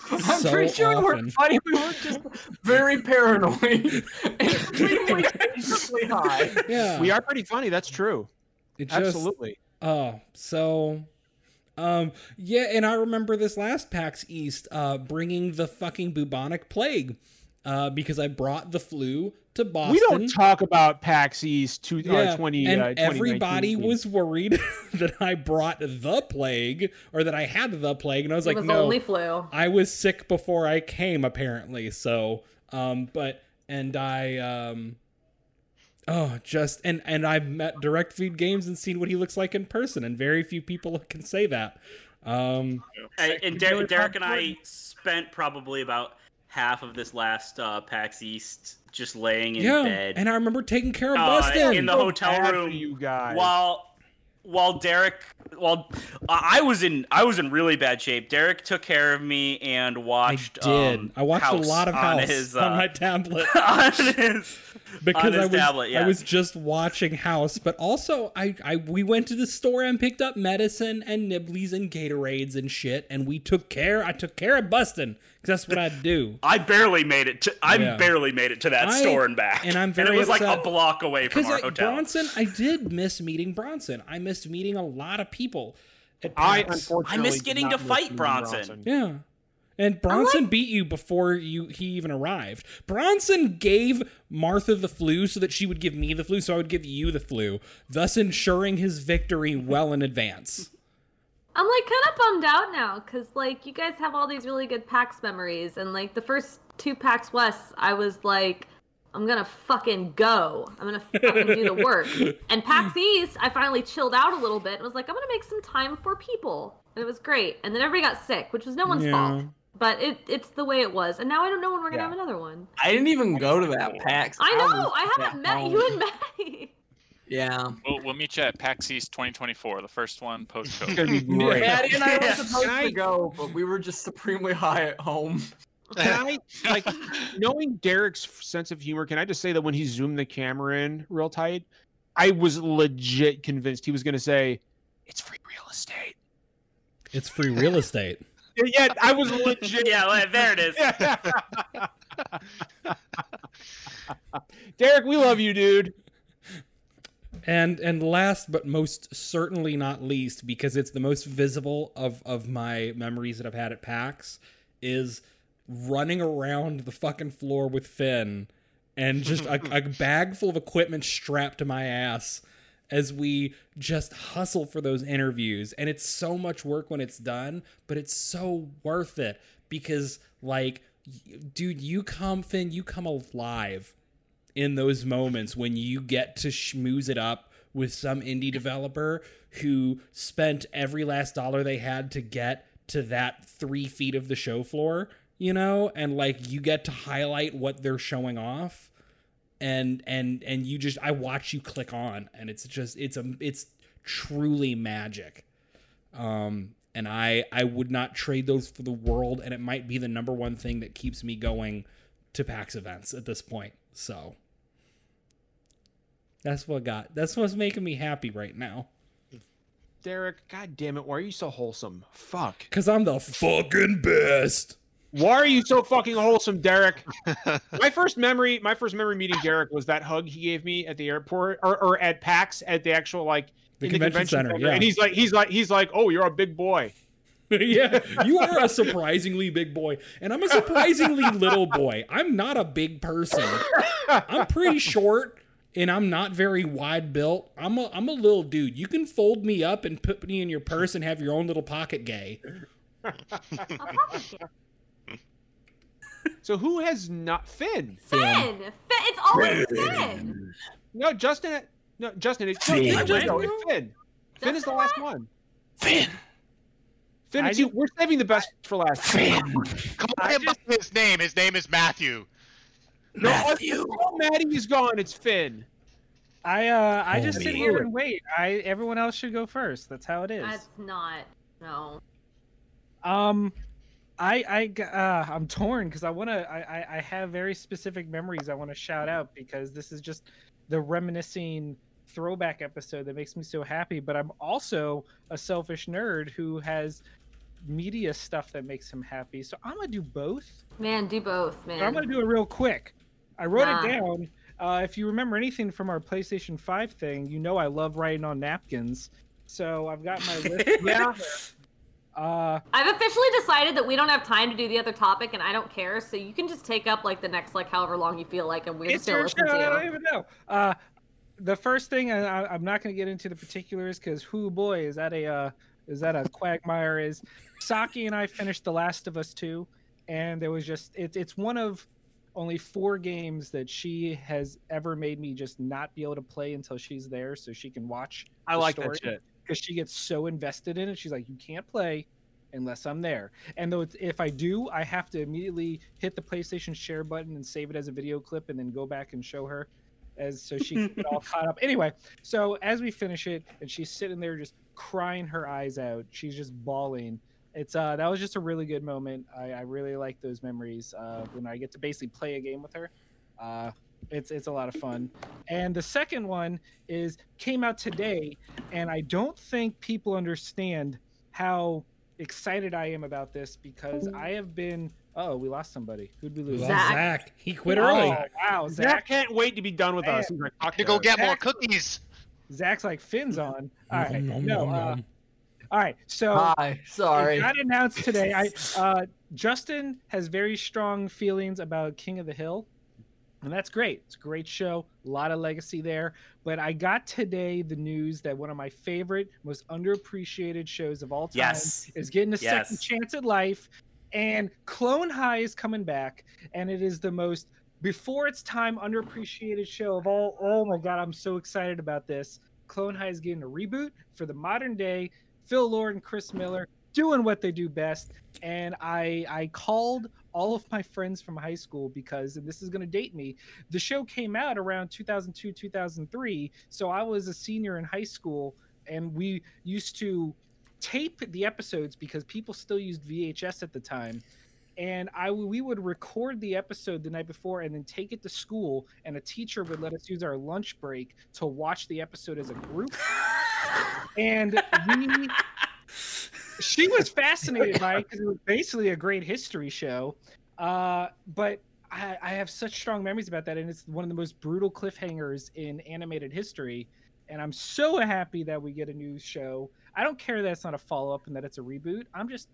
I'm so pretty sure we often. weren't funny. We were just very paranoid, extremely, extremely high. Yeah, We are pretty funny. That's true. It just, Absolutely. Oh, so um yeah, and I remember this last PAX East uh bringing the fucking bubonic plague uh because I brought the flu to Boston. We don't talk about PAX East to, Yeah, uh, 20, and uh, 2019. everybody was worried that I brought the plague or that I had the plague, and I was It like, was no, only flu. I was sick before I came, apparently. So, um, but and I, um, oh, just and and I've met Direct Feed Games and seen what he looks like in person, and very few people can say that. Um, And, and Der- Derek and I spent probably about half of this last uh, PAX East just laying in yeah, bed and I remember taking care of Uh, Bustin. in the hotel room you guys. while while Derek, while I I was in, I was in really bad shape. Derek took care of me and watched. I did. um, I watched House a lot of on House his, on uh, my tablet on his because his I was tablet, yeah. I was just watching House, but also I, I we went to the store and picked up medicine and nibblies and Gatorades and shit, and we took care. I took care of Bustin because that's what I do. I barely made it to. I Yeah. barely made it to that I- store and back, and I'm and very it was like a block away from Because our like hotel. Bronson, I did miss meeting Bronson. I missed meeting a lot of people. At I PAX. unfortunately I miss did getting not to fight meeting Bronson. Yeah. And Bronson beat you before you he even arrived. Bronson gave Martha the flu so that she would give me the flu, so I would give you the flu, thus ensuring his victory well in advance. I'm like kind of bummed out now because like you guys have all these really good PAX memories, and like the first two PAX West, I was like, I'm gonna fucking go. I'm gonna fucking do the work. And PAX East, I finally chilled out a little bit and was like, I'm gonna make some time for people, and it was great. And then everybody got sick, which was no one's Yeah. fault, but it it's the way it was. And now I don't know when we're gonna Yeah. have another one. I didn't even go to that PAX. I know I haven't met home. you and Maddie. Yeah. We'll, we'll meet you at PAX East 2024, the first one post It's COVID. gonna be great. Maddie and I were supposed Can I- to go, but we were just supremely high at home. Can I like knowing Derek's sense of humor? Can I just say that when he zoomed the camera in real tight, I was legit convinced he was going to say, "It's free real estate." It's free real estate. Yeah, yeah, I was legit. yeah, well, there it is. Derek, we love you, dude. And and last but most certainly not least, because it's the most visible of of my memories that I've had at PAX, is running around the fucking floor with Finn and just a, a bag full of equipment strapped to my ass as we just hustle for those interviews. And it's so much work when it's done, but it's so worth it because like dude, you come Finn, you come alive in those moments when you get to schmooze it up with some indie developer who spent every last dollar they had to get to that three feet of the show floor, you know, and like you get to highlight what they're showing off. And and and you just I watch you click on and it's just it's a it's truly magic. Um and I I would not trade those for the world and it might be the number one thing that keeps me going to PAX events at this point. So that's what got that's what's making me happy right now. Derek, god damn it, why are you so wholesome? Fuck. Cause I'm the fucking best. Why are you so fucking wholesome, Derek? my first memory, my first memory meeting Derek was that hug he gave me at the airport or, or at PAX at the actual like The in convention center, yeah. And he's like, he's like, he's like, oh, you're a big boy. yeah, you are a surprisingly big boy, and I'm a surprisingly little boy. I'm not a big person. I'm pretty short, and I'm not very wide built. I'm a I'm a little dude. You can fold me up and put me in your purse and have your own little pocket gay. I'll probably get So who has not Finn? Finn. Finn. It's always Finn. No, Justin. No, Justin. It's no, Finn. it's Justin, it's Finn. Finn is the last what? one. Finn. Finn, it's you. We're saving the best for last. Come on, him by his name. His name is Matthew. No, Matthew. Oh, Maddie is gone. It's Finn. I uh I just Holy sit here and wait. I everyone else should go first. That's how it is. That's not. No. Um, I I uh, I'm torn because I want to. I, I I have very specific memories I want to shout out because this is just the reminiscing throwback episode that makes me so happy. But I'm also a selfish nerd who has media stuff that makes him happy. So I'm gonna do both. Man, do both, But I'm gonna do it real quick. I wrote Nah. it down. Uh, if you remember anything from our PlayStation 5 thing, you know I love writing on napkins. So I've got my list. Yeah. Uh, I've officially decided that we don't have time to do the other topic, and I don't care. So you can just take up like the next like however long you feel like, and we're it's just gonna your listen show. I don't even know. Uh, the first thing, and I, I'm not going to get into the particulars because who boy is that a uh, is that a quagmire? Is Saki and I finished The Last of Us two, and there was just it's it's one of only four games that she has ever made me just not be able to play until she's there, so she can watch. I like that shit. because she gets so invested in it. She's like, you can't play unless I'm there. And though it's, if I do, I have to immediately hit the PlayStation share button and save it as a video clip, and then go back and show her. as so she can get all caught up. Anyway, so as we finish it, and she's sitting there just crying her eyes out, she's just bawling. It's uh that was just a really good moment. I, I really like those memories uh, when I get to basically play a game with her. Uh, it's it's a lot of fun. And the second one is came out today, and I don't think people understand how excited I am about this because I have been. Oh, we lost somebody. Who'd we We lose? Zach. Zach. He quit Oh, early. wow, Zach Zach. can't wait to be done with us. Man. He's like, "Fuck To go this." get more cookies. Zach's like fins on. All right, Nom, nom, no. nom, Uh, nom. All right, so Hi, it sorry. got announced today. I uh, Justin has very strong feelings about King of the Hill, and that's great. It's a great show, a lot of legacy there. But I got today the news that one of my favorite, most underappreciated shows of all time Yes. is getting a second chance at life, and Clone High is coming back, and it is the most before its time underappreciated show of all. Oh my god, I'm so excited about this. Clone High is getting a reboot for the modern day. Phil Lord and Chris Miller doing what they do best, and I I called all of my friends from high school because and this is going to date me. The show came out around 2002 2003, so I was a senior in high school, and we used to tape the episodes because people still used VHS at the time. And I we would record the episode the night before and then take it to school, and a teacher would let us use our lunch break to watch the episode as a group. And we, she was fascinated by it because it was basically a great history show. Uh, but I, I have such strong memories about that, and it's one of the most brutal cliffhangers in animated history. And I'm so happy that we get a new show. I don't care that it's not a follow up and that it's a reboot. I'm just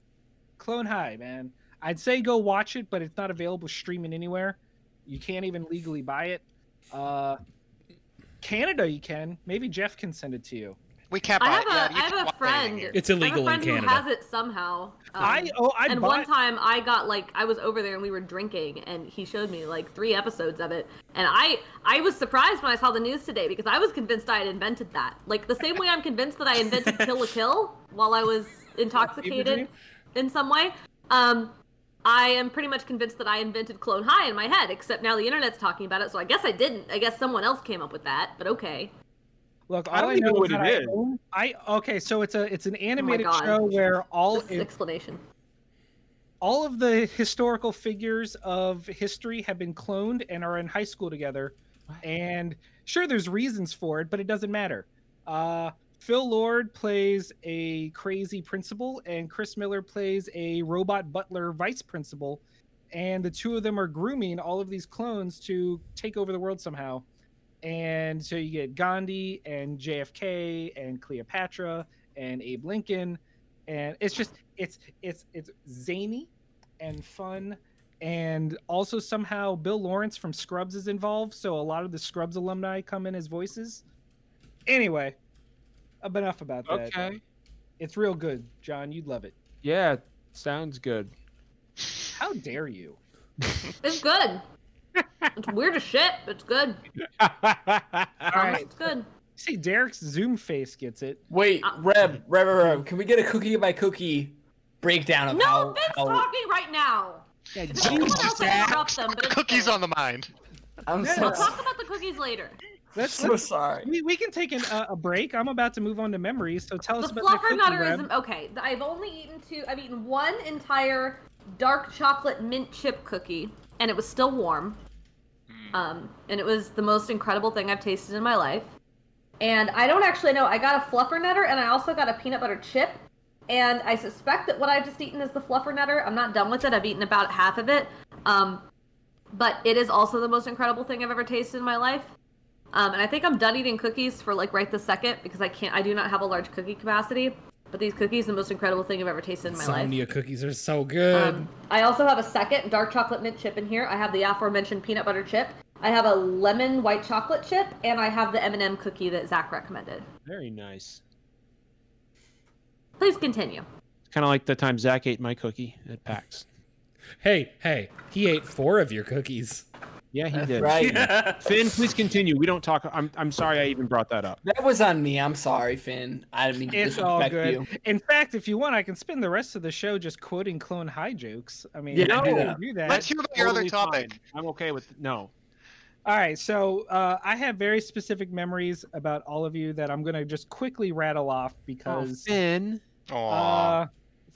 Clone High, man. I'd say go watch it, but it's not available streaming anywhere. You can't even legally buy it. Uh, Canada, you can. Maybe Jeff can send it to you. We can't I buy have it. a, Yeah, I have a friend. here. It's I have a illegal in Canada. who has it somehow. Um, I oh I and bought one time I got like I was over there and we were drinking and he showed me like three episodes of it and I I was surprised when I saw the news today because I was convinced I had invented that like the same way I'm convinced that I invented Kill la Kill while I was intoxicated in some way. Um, I am pretty much convinced that I invented Clone High in my head except now the internet's talking about it so I guess I didn't. I guess someone else came up with that, but okay. Look, I all don't I, even know know what that it I is. own- I okay, so it's a it's an animated God. show where all This it- explanation. all of the historical figures of history have been cloned and are in high school together. And sure, there's reasons for it, but it doesn't matter. Uh, Phil Lord plays a crazy principal, and Chris Miller plays a robot butler vice principal. And the two of them are grooming all of these clones to take over the world somehow. And so you get Gandhi and JFK and Cleopatra and Abe Lincoln. And it's just it's it's it's zany and fun and also somehow Bill Lawrence from Scrubs is involved, so a lot of the Scrubs alumni come in as voices. Anyway, enough about that. Okay. It's real good, John. You'd love it. Yeah, sounds good. How dare you? It's good. It's weird as shit, but it's good. All Promise right. It's good. See, Derek's Zoom face gets it. Wait, Uh, Reb, Reb, Reb, Reb, can we get a cookie by cookie breakdown of No, how, Finn's how talking right now. Yeah, If there's someone else them, but Cookies Finn. on the mind. I'm Yeah. so, We'll talk about the cookies later. let's, so let's sorry. we, we can take an, uh, a break. I'm about to move on to memories, so tell us The about the fluffer cookie, Reb. okay. I've only eaten two. I've eaten one entire dark chocolate mint chip cookie, and it was still warm. Um, and it was the most incredible thing I've tasted in my life. And I don't actually know. I got a fluffer nutter, and I also got a peanut butter chip. And I suspect that what I've just eaten is the fluffer nutter. I'm not done with it. I've eaten about half of it. Um, but it is also the most incredible thing I've ever tasted in my life. Um, and I think I'm done eating cookies for like right this second because I can't. I do not have a large cookie capacity. But these cookies, the most incredible thing I've ever tasted in my life. Insomnia cookies are so good. Um, I also have a second dark chocolate mint chip in here. I have the aforementioned peanut butter chip. I have a lemon white chocolate chip, and I have the M&M cookie that Zach recommended. Very nice. Please continue. It's kind of like the time Zach ate my cookie at PAX. hey, hey, he ate four of your cookies. Yeah, he That's did. right. Finn, please continue. We don't talk. I'm, I'm sorry I even brought that up. That was on me. I'm sorry, Finn. I didn't mean to It's all good. you. In fact, if you want, I can spend the rest of the show just quoting Clone High jokes. I mean, Yeah, no, do that. do that. Let's hear about your other Totally topic. fine. I'm okay with no. All right, so uh, I have very specific memories about all of you that I'm gonna just quickly rattle off because Finn. Aw. uh,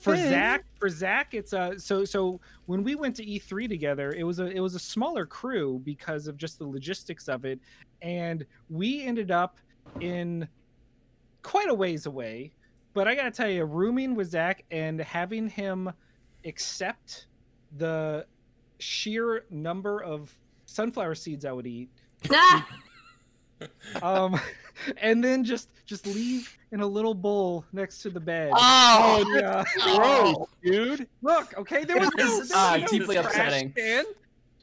for. Zach, for Zach, it's uh so so when we went to E3 together, it was a it was a smaller crew because of just the logistics of it, and we ended up in quite a ways away. But I gotta tell you, rooming with Zach and having him accept the sheer number of sunflower seeds I would eat um and then just just leave in a little bowl next to the bed Oh, yeah Gross, dude. look okay there was It no, is, there was uh, no deeply trash upsetting. can.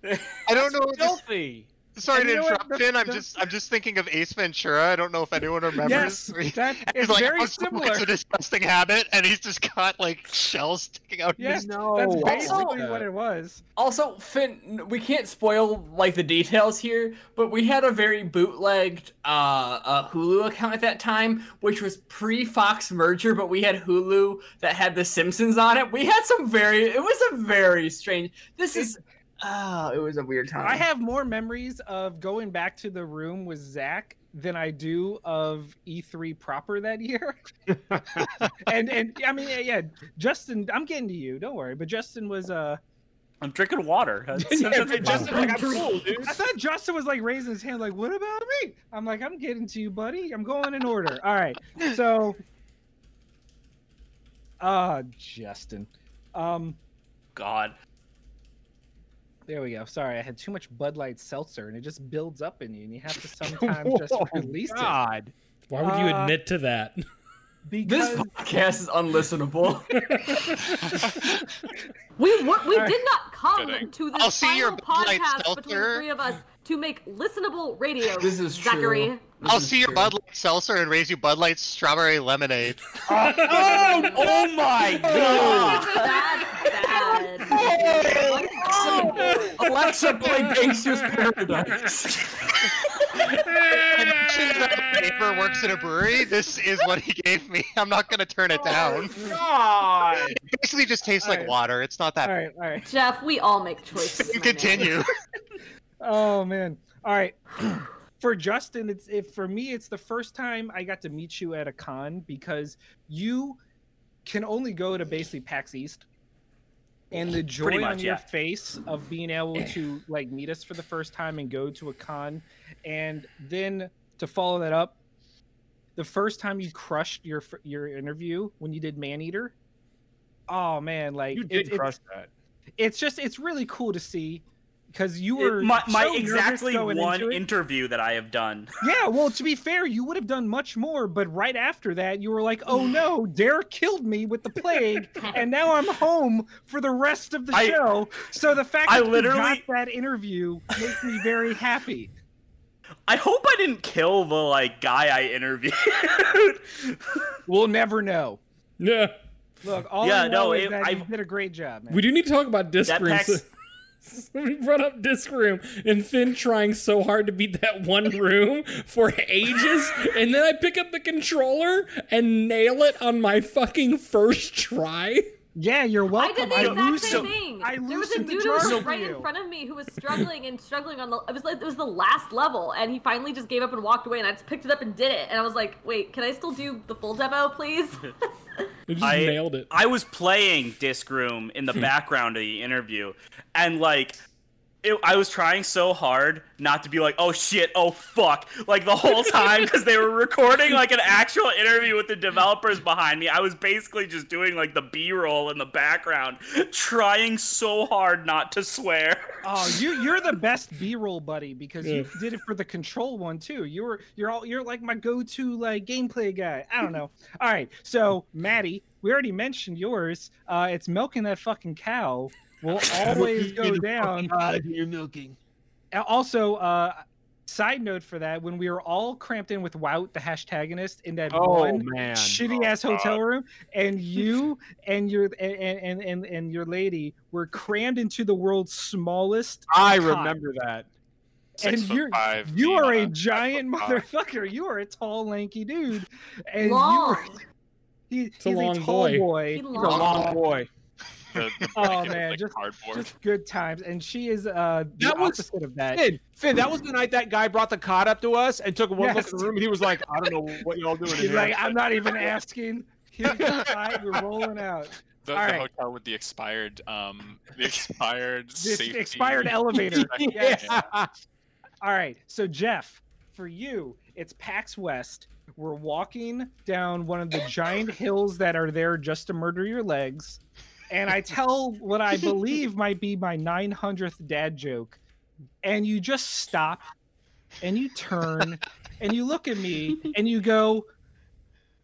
I don't know. This, Filthy. Sorry And to you know what? interrupt, The- Finn. I'm the- just I'm just thinking of Ace Ventura. I don't know if anyone remembers. yes where he- that He's is like, very "Oh, similar It's a disgusting habit, and he's just got like shells sticking out. yes No, that's basically like what it was Also, Finn, we can't spoil like the details here, but we had a very bootlegged uh, uh, Hulu account at that time, which was pre-Fox merger, but we had Hulu that had The Simpsons on it. We had some very, it was a very strange. This is, oh, it was a weird time. i have more memories of going back to the room with zach than i do of e3 proper that year and and i mean yeah, yeah justin i'm getting to you don't worry but justin was uh I'm drinking water. Yeah, Justin, like, I'm cool, dude. I thought Justin was like raising his hand, like, "What about me?" I'm like, "I'm getting to you, buddy. I'm going in order." All right, so, uh, Justin, um, God. There we go. Sorry, I had too much Bud Light seltzer, and it just builds up in you, and you have to sometimes just release God. Why would you Uh, admit to that? it this podcast is unlistenable. We were, we Alright. did not come Kidding. to this I'll see your final podcast between the three of us to make listenable radio. This is true. Zachary. This I'll is see your. Bud Light seltzer and raise you Bud Light strawberry lemonade. oh, oh my god. That's bad. Alexa, play Gangsta's Paradise. And since that neighbor works in a brewery, this is what he gave me. I'm not gonna turn it oh, down. God. It basically just tastes like Alright. water. It's not that. all right, all right. Jeff, we all make choices. You continue. Oh man. All right. for Justin, it's if for me, it's the first time I got to meet you at a con because you can only go to basically PAX East. And the joy Pretty on your yeah. face of being able to like meet us for the first time and go to a con, and then to follow that up, the first time you crushed your your interview when you did Maneater. Oh man, like You did it's- crush that. it's just it's really cool to see because you were It- my my so nervous exactly one into interview that I have done. yeah well to be fair you would have done much more but right after that you were like oh no derek killed me with the plague and now i'm home for the rest of the I- show so the fact I that you literally- got that interview makes me very happy I hope I didn't kill the like guy I interviewed. we'll never know Yeah. look all Yeah, I know no, is it- that you I've- did a great job man. We do need to talk about disc That rooms. packs- we brought up disc room and Finn trying so hard to beat that one room for ages, and then I pick up the controller and nail it on my fucking first try. yeah you're welcome. I did the exact loosened- same thing. I there was a loosened the dude who was right you. in front of me who was struggling and struggling on the. It was like it was the last level, and he finally just gave up and walked away. And I just picked it up and did it. And I was like, "Wait, can I still do the full demo, please?" I just I nailed it. I was playing Disc Room in the hmm. background of the interview, and like, it, I was trying so hard not to be like, "Oh shit, oh fuck," like the whole time because they were recording like an actual interview with the developers behind me. I was basically just doing like the B-roll in the background, trying so hard not to swear. Oh, you you're the best B-roll buddy because you did it for the control one too. You were you're all you're like my go-to like gameplay guy. I don't know. All right, so Maddie, we already mentioned yours. Uh, it's milking that fucking cow will always go down. God, you're milking. Also, uh, side note for that, when we were all cramped in with Wout, the hashtagonist, in that Oh one man. shitty ass hotel room, and you and your and, and and and your lady were crammed into the world's smallest. I cot. remember that. Six and you're five, you are a giant foot five. motherfucker. You are a tall, lanky dude, and Long. you were he, a long a tall boy. boy. He He's a long. long boy. The, the Oh, man, like, just- cardboard. Just good times, and she is uh the That was- opposite of that. Finn, Finn, that was the night that guy brought the cot up to us and took one look at the room, and he was like, "I don't know what y'all doing." in He's here." like, I'm not even asking. Here's the side, we're rolling out. the, the right. hotel with the expired, um, the expired This safety. expired elevator. Yes. yeah. All right, so Jeff, for you, it's PAX West. We're walking down one of the giant hills that are there just to murder your legs. And I tell what I believe might be my 900th dad joke. And you just stop and you turn and you look at me and you go,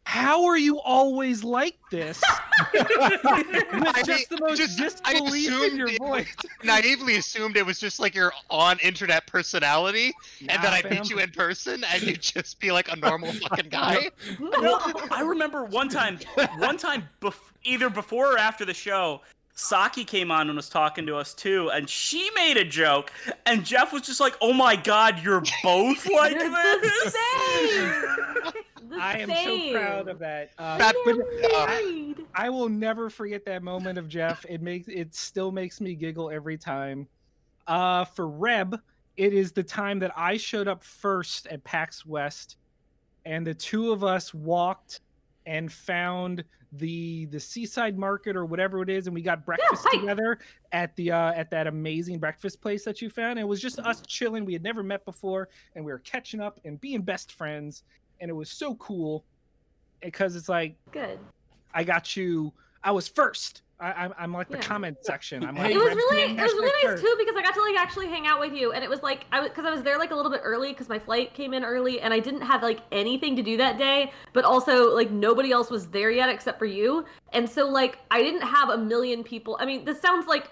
How are you always like this? With I just the most just- I disbelief in your it voice. naively assumed it was just like your on internet personality, and then I meet you in person, and you just be like a normal fucking guy. Well, I remember one time, one time, bef- either before or after the show, Saki came on and was talking to us too, and she made a joke, and Jeff was just like, "Oh my god, you're both like You're the this." same. I am so proud of that. Uh, That- but uh, I will never forget that moment of Jeff. It makes it still makes me giggle every time. Uh, for Reb, it is the time that I showed up first at PAX West, and the two of us walked and found the the seaside market or whatever it is, and we got breakfast right. together at the uh, at that amazing breakfast place that you found. It was just us chilling. We had never met before, and we were catching up and being best friends, and it was so cool because it's like Good. I got you. I was first. I, I'm, I'm like the Yeah. comment section. I'm like, It was really, it was really nice too because I got to like actually hang out with you, and it was like I was because I was there like a little bit early because my flight came in early, and I didn't have like anything to do that day, but also like nobody else was there yet except for you, and so like I didn't have a million people. I mean, this sounds like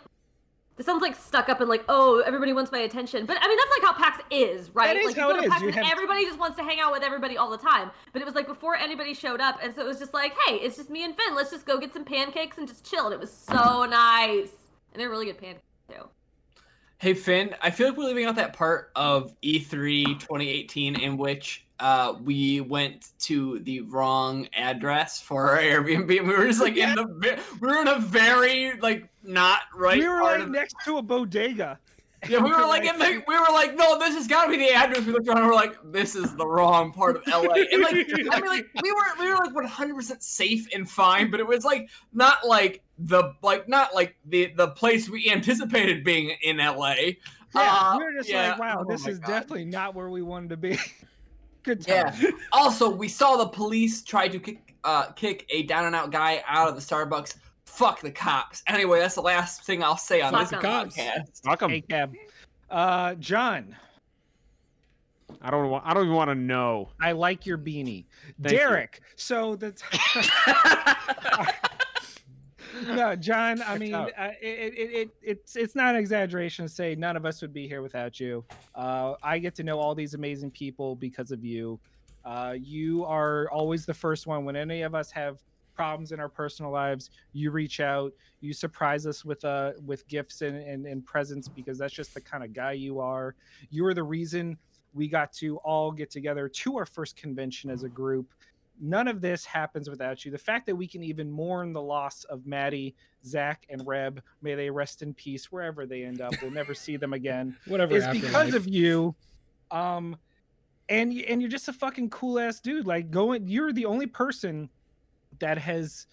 this sounds like stuck up and like oh everybody wants my attention, but I mean that's like how PAX is, right? That is like how you go it to is. PAX You and have- everybody just wants to hang out with everybody all the time, but it was like before anybody showed up, and so it was just like hey, it's just me and Finn. Let's just go get some pancakes and just chill. And it was so nice, and they're really good pancakes too. Hey Finn, I feel like we're leaving out that part of E E3 2018 in which uh, we went to the wrong address for our Airbnb. We were just like in the we were in a very like not right we were part like of next to a bodega. yeah we were like in the we were like no this has got to be the address. We looked around and we're like this is the wrong part of LA. And like I mean like we were we were like 100 percent safe and fine, but it was like not like the like not like the the place we anticipated being in LA. Yeah, Uh, we were just yeah. like, wow, Oh this my is God. definitely not where we wanted to be. Good time. Yeah. Also, we saw the police try to kick uh, kick a down and out guy out of the Starbucks. Fuck the cops. Anyway, that's the last thing I'll say on Fuck this the cops. podcast. Welcome. Hey, Cab. Uh, John, I don't want. I don't even want to know. I like your beanie. Thank you. Derek, so the t- no, John. I mean, uh, it, it, it, it's it's not an exaggeration to say none of us would be here without you. Uh, I get to know all these amazing people because of you. Uh, you are always the first one when any of us have problems in our personal lives. You reach out. You surprise us with uh with gifts and, and, and presents because that's just the kind of guy you are. You are the reason we got to all get together to our first convention as a group. None of this happens without you. The fact that we can even mourn the loss of Maddie, Zach, and Reb, may they rest in peace wherever they end up. We'll never see them again. Whatever. is because of you. Um, and and you're just a fucking cool ass dude. Like going, you're the only person that has.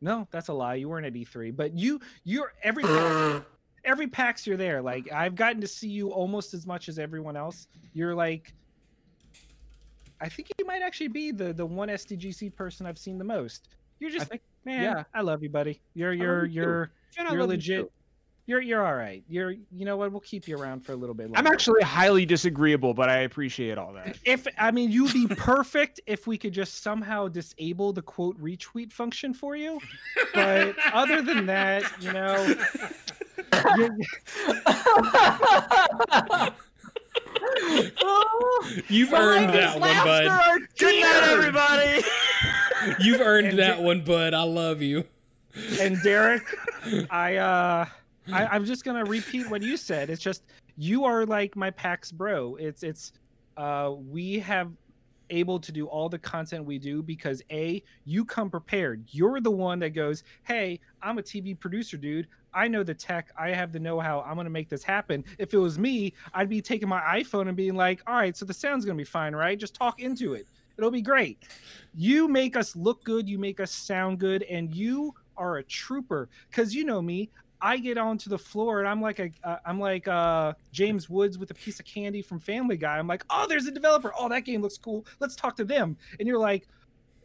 No, that's a lie. You weren't at E3, but you you're every every PAX you're there. Like I've gotten to see you almost as much as everyone else. You're like. I think you might actually be the the one SDGC person I've seen the most. You're just like man. yeah. I love you, buddy. You're you're you're you're love you legit. Too. You're you're all right. You're you know what? We'll keep you around for a little bit. Longer. I'm actually highly disagreeable, but I appreciate all that. If I mean, you'd be perfect if we could just somehow disable the quote retweet function for you. But other than that, you know, you- You've earned that one, bud. Good night, everybody. You've earned And that di- one, bud. I love you. and Derek, I uh, I, I'm just gonna repeat what you said. It's just you are like my PAX bro. It's it's uh, we have able to do all the content we do because a you come prepared. You're the one that goes hey i'm a tv producer dude. I know the tech. I have the know-how. I'm going to make this happen. If it was me i'd be taking my iphone and being like all right so the sound's going to be fine right? Just talk into it. It'll be great. You make us look good. You make us sound good. And you are a trooper. Because you know me I get onto the floor and I'm like a uh, I'm like uh, James Woods with a piece of candy from Family Guy. I'm like, oh, there's a developer. Oh, that game looks cool. Let's talk to them. And you're like,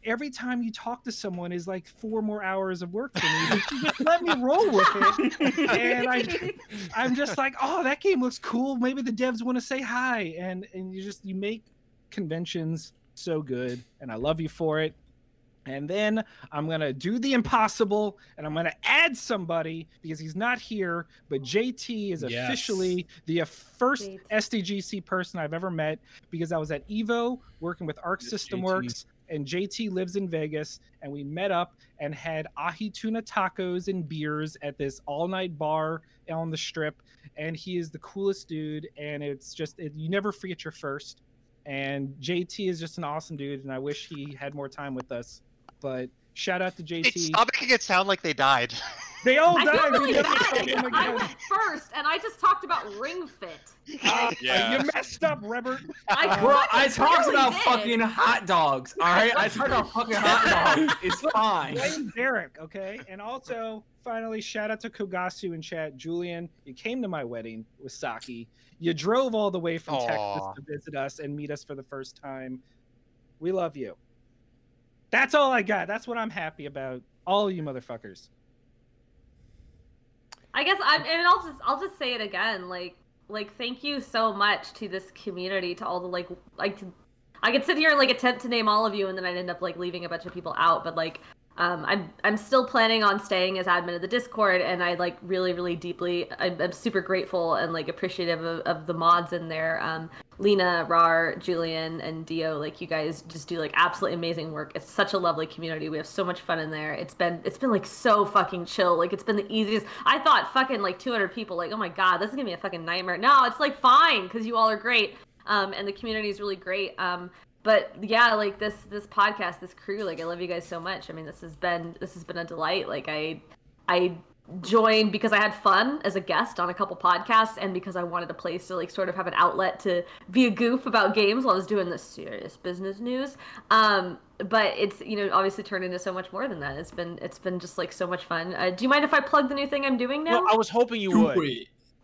every time you talk to someone is like four more hours of work for me. just let me roll with it. And I, I'm just like, oh, that game looks cool. Maybe the devs want to say hi. And and you just you make conventions so good, and I love you for it. And then I'm going to do the impossible and I'm going to add somebody because he's not here. But JT is Yes. officially the first JT. SDGC person I've ever met because I was at Evo working with Arc Yes, System JT. Works. And JT lives in Vegas, and we met up and had ahi tuna tacos and beers at this all night bar on the strip. And he is the coolest dude. And it's just, it, you never forget your first. And JT is just an awesome dude. And I wish he had more time with us but shout out to Hey, JT. stop making it sound like they died. They all I died. really dude. bad. Oh I went first, and I just talked about Ring Fit. Uh, Yeah. You messed up, Robert. I Bro, fucking I talked really about did. fucking hot dogs. All right, I talked about fucking hot dogs. It's fine. Blame Derek, okay? And also, finally, shout out to Kogasu in chat. Julian, you came to my wedding with Saki. You drove all the way from Aw. Texas to visit us and meet us for the first time. We love you. That's all I got. That's what I'm happy about. All you motherfuckers. I guess I'm, and I'll just I'll just say it again. Like like thank you so much to this community, to all the like like I could sit here and like attempt to name all of you, and then I'd end up like leaving a bunch of people out. But like um, I'm I'm still planning on staying as admin of the Discord, and I like really really deeply I'm, I'm super grateful and like appreciative of, of the mods in there. Um, Lena, Rar, Julian, and Dio, like you guys just do like absolutely amazing work. It's such a lovely community. We have so much fun in there. It's been it's been like so fucking chill. Like it's been the easiest. I thought fucking like 200 people. Like oh my god, this is gonna be a fucking nightmare. No, it's like fine because you all are great. Um, and the community is really great. Um, but yeah, like this this podcast, this crew, like I love you guys so much. I mean, this has been this has been a delight. Like I I joined because I had fun as a guest on a couple podcasts and because I wanted a place to like sort of have an outlet to be a goof about games while I was doing this serious business news. Um, but it's you know obviously turned into so much more than that. It's been it's been just like so much fun. Uh, do you mind if I plug the new thing I'm doing now? Well, I was hoping you would.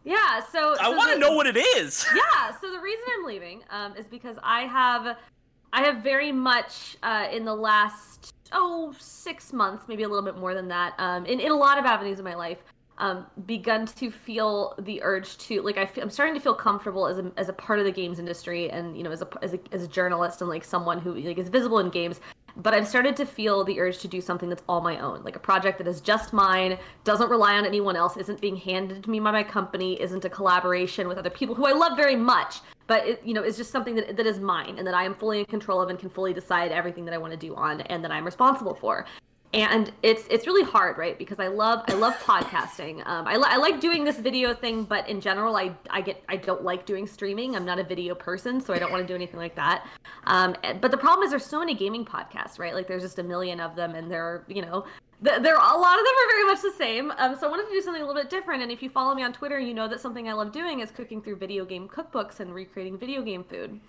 yeah. So I so want to know what it is. yeah so the reason i'm leaving um, is because i have i have very much uh, in the last oh six months maybe a little bit more than that um, in, in a lot of avenues of my life um, begun to feel the urge to like I am starting to feel comfortable as a, as a part of the games industry and you know as a, as a as a journalist and like someone who like is visible in games but I've started to feel the urge to do something that's all my own, like a project that is just mine, doesn't rely on anyone else, isn't being handed to me by my company, isn't a collaboration with other people who I love very much, but it, you know, is just something that that is mine and that I am fully in control of and can fully decide everything that I want to do on and that I'm responsible for. And it's it's really hard, right? Because I love I love podcasting. Um, I, li- I like doing this video thing, but in general, I I get I don't like doing streaming. I'm not a video person, so I don't want to do anything like that. Um, but the problem is there's so many gaming podcasts, right? Like there's just a million of them, and they're you know they're a lot of them are very much the same. Um, so I wanted to do something a little bit different. And if you follow me on Twitter, you know that something I love doing is cooking through video game cookbooks and recreating video game food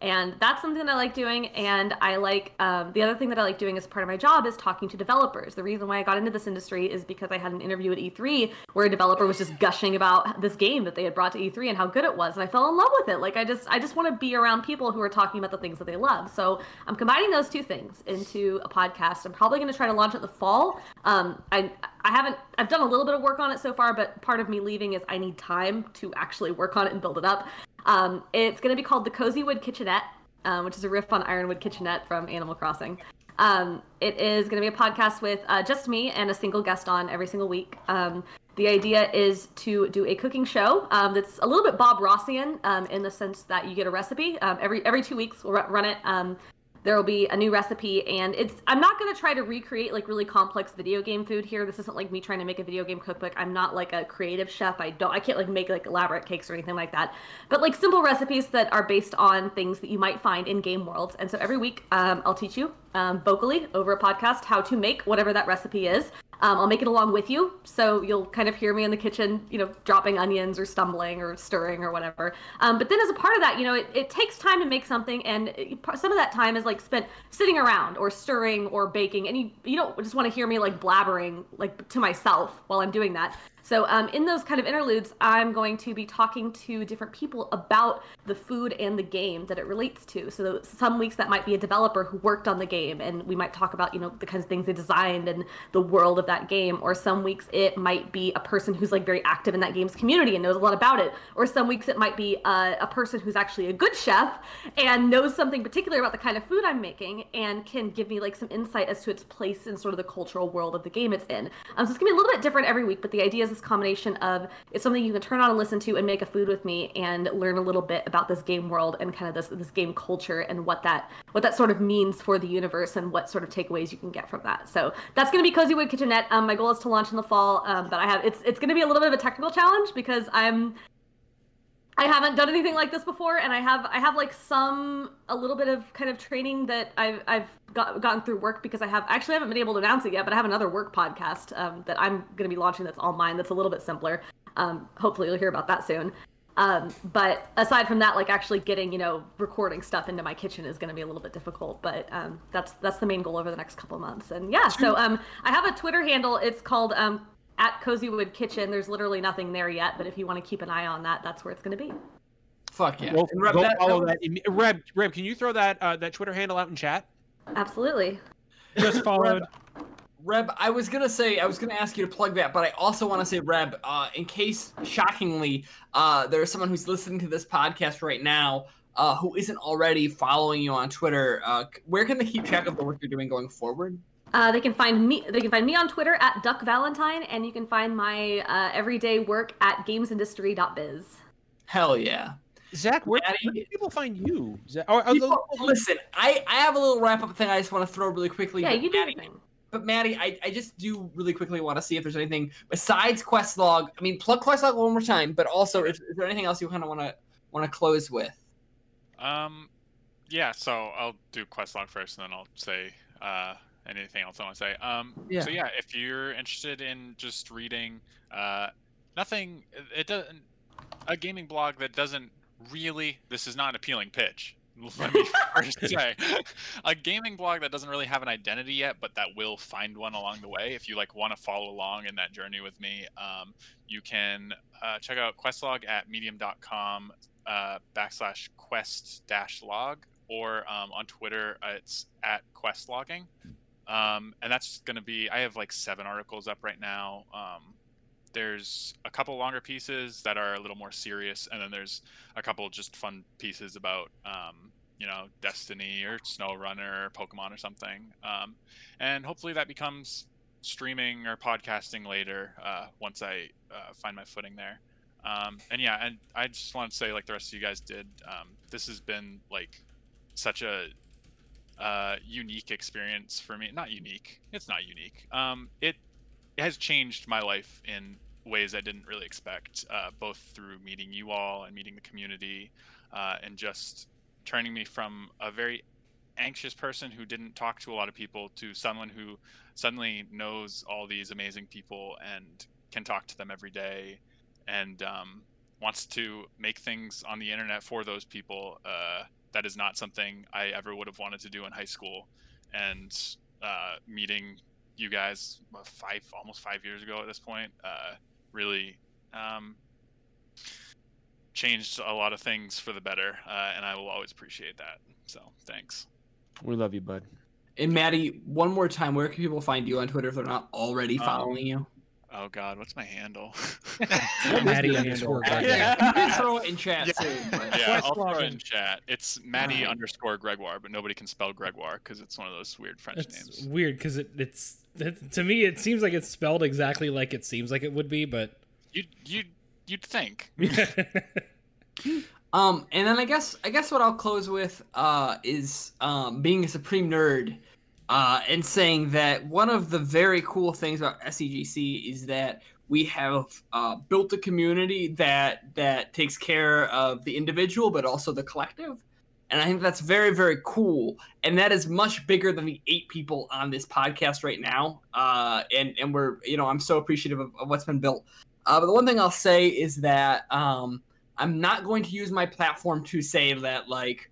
and that's something I like doing. And I like um, the other thing that I like doing as part of my job is talking to developers. The reason why I got into this industry is because I had an interview at E3 where a developer was just gushing about this game that they had brought to E3 and how good it was, and I fell in love with it. Like I just I just want to be around people who are talking about the things that they love. So I'm combining those two things into a podcast. I'm probably going to try to launch it in the fall. Um, I I haven't I've done a little bit of work on it so far, but part of me leaving is I need time to actually work on it and build it up. Um, it's going to be called the Cozy Wood Kitchenette, um, which is a riff on Ironwood Kitchenette from Animal Crossing. Um, it is going to be a podcast with uh, just me and a single guest on every single week. Um, the idea is to do a cooking show um, that's a little bit Bob Rossian um, in the sense that you get a recipe every every two weeks. We'll ru- run it. There will be a new recipe, and it's I'm not gonna try to recreate like really complex video game food here. This isn't like me trying to make a video game cookbook. I'm not like a creative chef. I don't I can't like make like elaborate cakes or anything like that. But like simple recipes that are based on things that you might find in game worlds. And so every week um, I'll teach you um, vocally over a podcast how to make whatever that recipe is. Um, I'll make it along with you, so you'll kind of hear me in the kitchen, you know, dropping onions or stumbling or stirring or whatever. Um, but then as a part of that, you know, it, it takes time to make something, and it, some of that time is like spent sitting around or stirring or baking, and you you don't just want to hear me like blabbering like to myself while I'm doing that. So, um, in those kind of interludes, I'm going to be talking to different people about the food and the game that it relates to. So, some weeks that might be a developer who worked on the game, and we might talk about, you know, the kinds of things they designed and the world of that game. Or some weeks it might be a person who's like very active in that game's community and knows a lot about it. Or some weeks it might be a, a person who's actually a good chef and knows something particular about the kind of food I'm making and can give me like some insight as to its place in sort of the cultural world of the game it's in. Um, so, it's gonna be a little bit different every week, but the idea is this combination of it's something you can turn on and listen to and make a food with me and learn a little bit about this game world and kind of this this game culture and what that what that sort of means for the universe and what sort of takeaways you can get from that. So that's going to be Cozy Wood Kitchenette. Um, my goal is to launch in the fall, um, but I have it's it's going to be a little bit of a technical challenge because I'm I haven't done anything like this before, and I have I have like some a little bit of kind of training that I've I've got, gotten through work because I have actually haven't been able to announce it yet, but I have another work podcast um, that I'm going to be launching that's all mine. That's a little bit simpler. Um, hopefully, you'll hear about that soon. Um, but aside from that, like actually getting you know recording stuff into my kitchen is going to be a little bit difficult. But um, that's that's the main goal over the next couple months. And yeah, so um, I have a Twitter handle. It's called um, at Cozywood Kitchen. There's literally nothing there yet, but if you want to keep an eye on that, that's where it's going to be. Fuck yeah. Go, Reb, that- follow that- that. Reb, Reb, can you throw that uh, that Twitter handle out in chat? Absolutely. Just followed. Reb, I was gonna say I was gonna ask you to plug that, but I also want to say, Reb, uh, in case shockingly, uh, there's someone who's listening to this podcast right now uh, who isn't already following you on Twitter. Uh, where can they keep track of the work you're doing going forward? Uh, they can find me. They can find me on Twitter at Duck Valentine, and you can find my uh, everyday work at GamesIndustry.biz. Hell yeah. Zach, where, Maddie? where do people find you? Zach, oh, oh, People- the- listen, I, I have a little wrap up thing I just want to throw really quickly. Yeah, but you do Maddie, your thing. But Maddie, I, I just do really quickly want to see if there's anything besides Questlog. I mean, plug Questlog one more time, but also if, is there anything else you kind of want to want to close with? Um, yeah. So I'll do Questlog first, and then I'll say uh, anything else I want to say. Um, Yeah. So yeah, if you're interested in just reading, uh, nothing. It doesn't. A gaming blog that doesn't really. This is not an appealing pitch. Let me first say, a gaming blog that doesn't really have an identity yet, but that will find one along the way. If you like want to follow along in that journey with me, um, you can uh, check out Questlog at medium.com uh, backslash quest dash log or um, on Twitter uh, it's at quest logging. Um, and that's going to be, I have like seven articles up right now. Um, there's a couple longer pieces that are a little more serious, and then there's a couple just fun pieces about, um, you know, Destiny or SnowRunner or Pokemon or something. Um, and hopefully that becomes streaming or podcasting later uh, once I uh, find my footing there. Um, and yeah, and I just want to say, like the rest of you guys did, um, this has been like such a uh, unique experience for me. Not unique. It's not unique. Um, it, it has changed my life in ways I didn't really expect, uh, both through meeting you all and meeting the community, uh, and just turning me from a very anxious person who didn't talk to a lot of people to someone who suddenly knows all these amazing people and can talk to them every day and um, wants to make things on the internet for those people. Uh, that is not something I ever would have wanted to do in high school. And uh, meeting you guys uh, five, almost five years ago at this point, uh, really um, changed a lot of things for the better. Uh, and I will always appreciate that. So thanks. we love you, bud. And Maddie, one more time, where can people find you on Twitter if they're not already Um, following you? Oh God, what's my handle? Maddie underscore handle? Gregoire. Yeah, you can throw it in chat Yeah. too. But... yeah, I'll throw it in chat. It's Maddie Alright. underscore Gregoire, but nobody can spell Gregoire because it's one of those weird French It's names. weird because it, it's it, to me it seems like it's spelled exactly like it seems like it would be, but You you you'd think. Um, and then I guess I guess what I'll close with uh, is um, being a supreme nerd uh, and saying that one of the very cool things about SDGC is that we have uh, built a community that that takes care of the individual but also the collective. And i think that's very very cool. And that is much bigger than the eight people on this podcast right now. Uh, and and we're you know i'm so appreciative of, of what's been built. Uh, but the one thing i'll say is that um, i'm not going to use my platform to say that like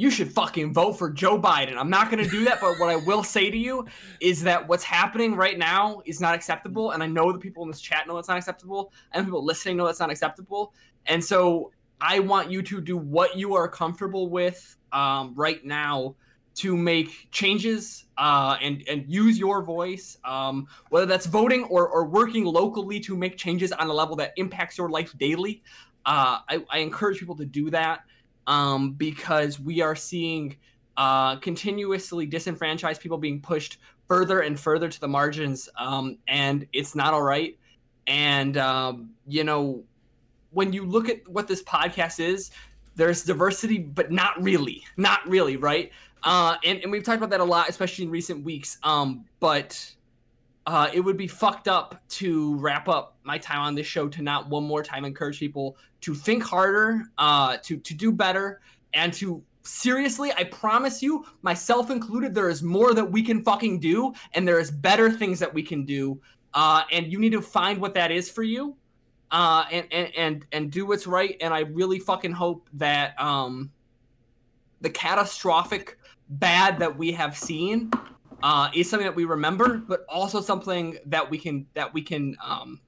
you should fucking vote for Joe Biden. I'm not going to do that, but what I will say to you is that what's happening right now is not acceptable. And I know the people in this chat know it's not acceptable, and people listening know it's not acceptable. And so I want you to do what you are comfortable with um, right now to make changes uh, and and use your voice, um, whether that's voting or, or working locally to make changes on a level that impacts your life daily. Uh, I, I encourage people to do that um, because we are seeing uh, continuously disenfranchised people being pushed further and further to the margins, um, and it's not all right. And um, you know, when you look at what this podcast is, there's diversity, but not really, not really, right? Uh, and, and we've talked about that a lot, especially in recent weeks. Um, but uh, it would be fucked up to wrap up my time on this show to not one more time encourage people to think harder, uh, to to do better, and to seriously, I promise you, myself included, there is more that we can fucking do, and there is better things that we can do, uh, and you need to find what that is for you, uh, and and and and do what's right. And I really fucking hope that um, the catastrophic bad that we have seen uh, is something that we remember, but also something that we can that we can um,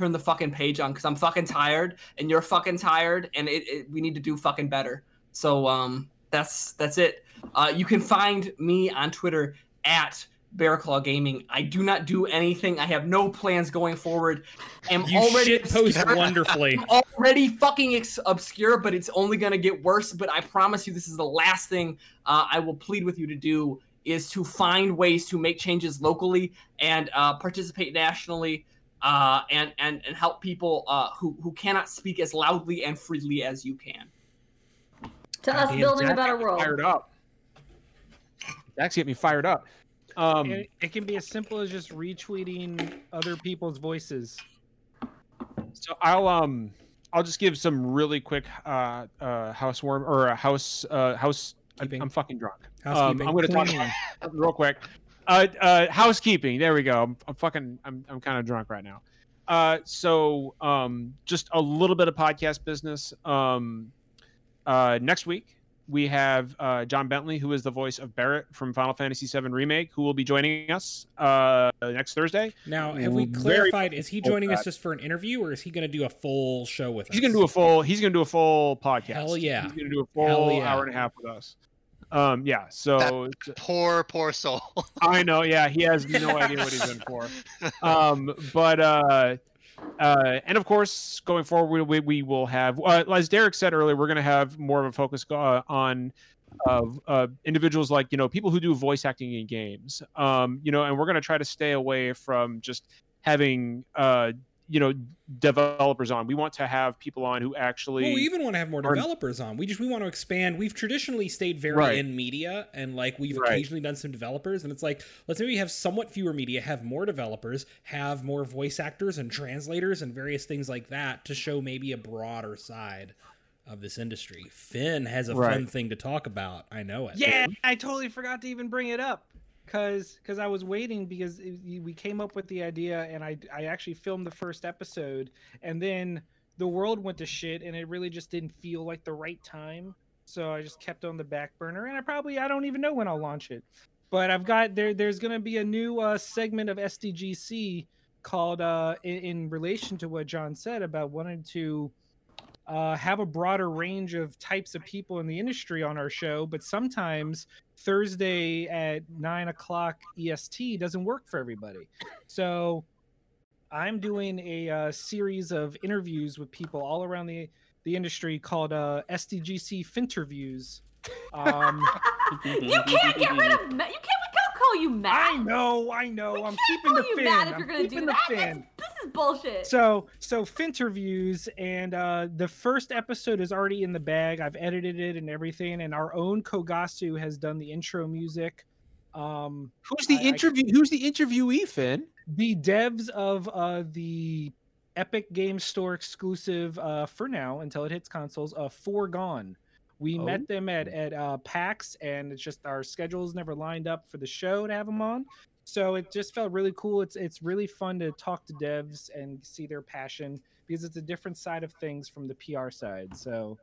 turn the fucking page on because I'm fucking tired and you're fucking tired and it, it, we need to do fucking better. So um, that's that's it. Uh, you can find me on Twitter at Bearclaw Gaming. I do not do anything. I have no plans going forward. I'm you already post wonderfully. I'm already fucking ex- obscure, but it's only gonna get worse. But I promise you, this is the last thing uh, I will plead with you to do is to find ways to make changes locally and uh, participate nationally uh, and, and, and help people uh, who, who cannot speak as loudly and freely as you can. To us building a better world. Fired up. That's get me fired up. Um, it, it can be as simple as just retweeting other people's voices. So I'll um I'll just give some really quick uh uh housewarm or a house uh house Keeping. I'm fucking drunk. Um, I'm going to talk real quick. Uh, uh, housekeeping. There we go. I'm, I'm fucking. I'm, I'm kind of drunk right now. Uh, so um, just a little bit of podcast business. Um, uh, next week we have uh, John Bentley, who is the voice of Barret from Final Fantasy VII Remake, who will be joining us uh, next Thursday. Now, have we clarified? Is he joining us just for an interview, or is he going to do a full show with us? He's gonna do a full. He's gonna do a full podcast. Hell yeah. He's gonna do a full yeah. hour and a half with us. Um, yeah. So Poor, poor soul. I know. Yeah, he has no idea what he's in for. Um, but uh, uh, and of course, going forward, we, we will have, uh, as Derek said earlier, we're going to have more of a focus uh, on uh, uh, individuals like you know people who do voice acting in games. Um, you know, and we're going to try to stay away from just having uh, you know developers on. We want to have people on who actually. Well, we even want to have more are- developers on. We just we want to expand. We've traditionally stayed very Right. in media, and like we've Right. occasionally done some developers, and it's like let's maybe have somewhat fewer media, have more developers, have more voice actors and translators and various things like that to show maybe a broader side of this industry. Finn has a fun thing to talk about. I know it. Yeah, I totally forgot to even bring it up because because I was waiting because it- we came up with the idea and I I actually filmed the first episode and then the world went to shit and it really just didn't feel like the right time. So I just kept on the back burner and I probably I don't even know when I'll launch it. But I've got there there's going to be a new uh, segment of SDGC called uh in, in relation to what John said about wanting to uh, have a broader range of types of people in the industry on our show, but sometimes Thursday at nine o'clock EST doesn't work for everybody. So I'm doing a uh, series of interviews with people all around the the industry called uh, SDGC Finterviews. Um, you can't get rid of Matt. You can't. We can't call you Matt. I know, I know. We I'm keeping the you fin. Matt if I'm you're gonna do the that. That's, is bullshit. So so Finterviews and uh the first episode is already in the bag. I've edited it and everything, and our own Kogasu has done the intro music. Um Who's the I- I- interview? Who's the interviewee, Finn? the devs of uh the Epic Game Store exclusive uh for now until it hits consoles, uh Foregone. We Oh. met them at at uh PAX and it's just our schedules never lined up for the show to have them on. So it just felt really cool. It's it's really fun to talk to devs and see their passion because it's a different side of things from the PR side. So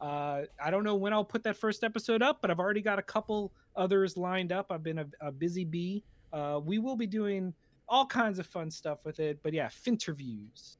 uh, I don't know when I'll put that first episode up, but I've already got a couple others lined up. I've been a, a busy bee. Uh, we will be doing all kinds of fun stuff with it. But yeah, Finterviews.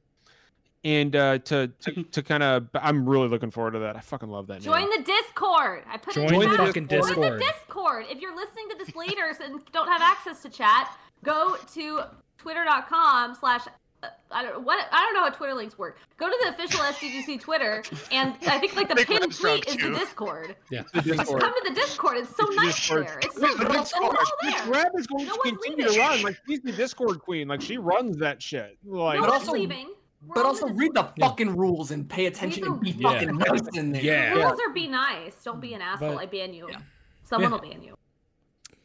And uh, to to, to kind of, I'm really looking forward to that. I fucking love that. Join name. the Discord. I put it Join in the chat. fucking Join Discord. the Discord. If you're listening to this later and don't have access to chat, go to twitter.com slash uh, I don't what I don't know how Twitter links work. Go to the official SDGC Twitter, and I think like the Make pinned tweet is the. Discord. Yeah. The Just Discord. come to the Discord. It's so The nice Discord. there. It's so The cool. It's all Miss there. Reb is going No to one's continue to run. Like she's the Discord queen. Like she runs that shit. Like No But one's also- leaving. We're But also read the Yeah. fucking rules and pay attention Read and be Yeah. fucking nice in there. Yeah. The rules are be nice. Don't be an asshole. But- I ban you. Yeah. Someone Yeah. will ban you.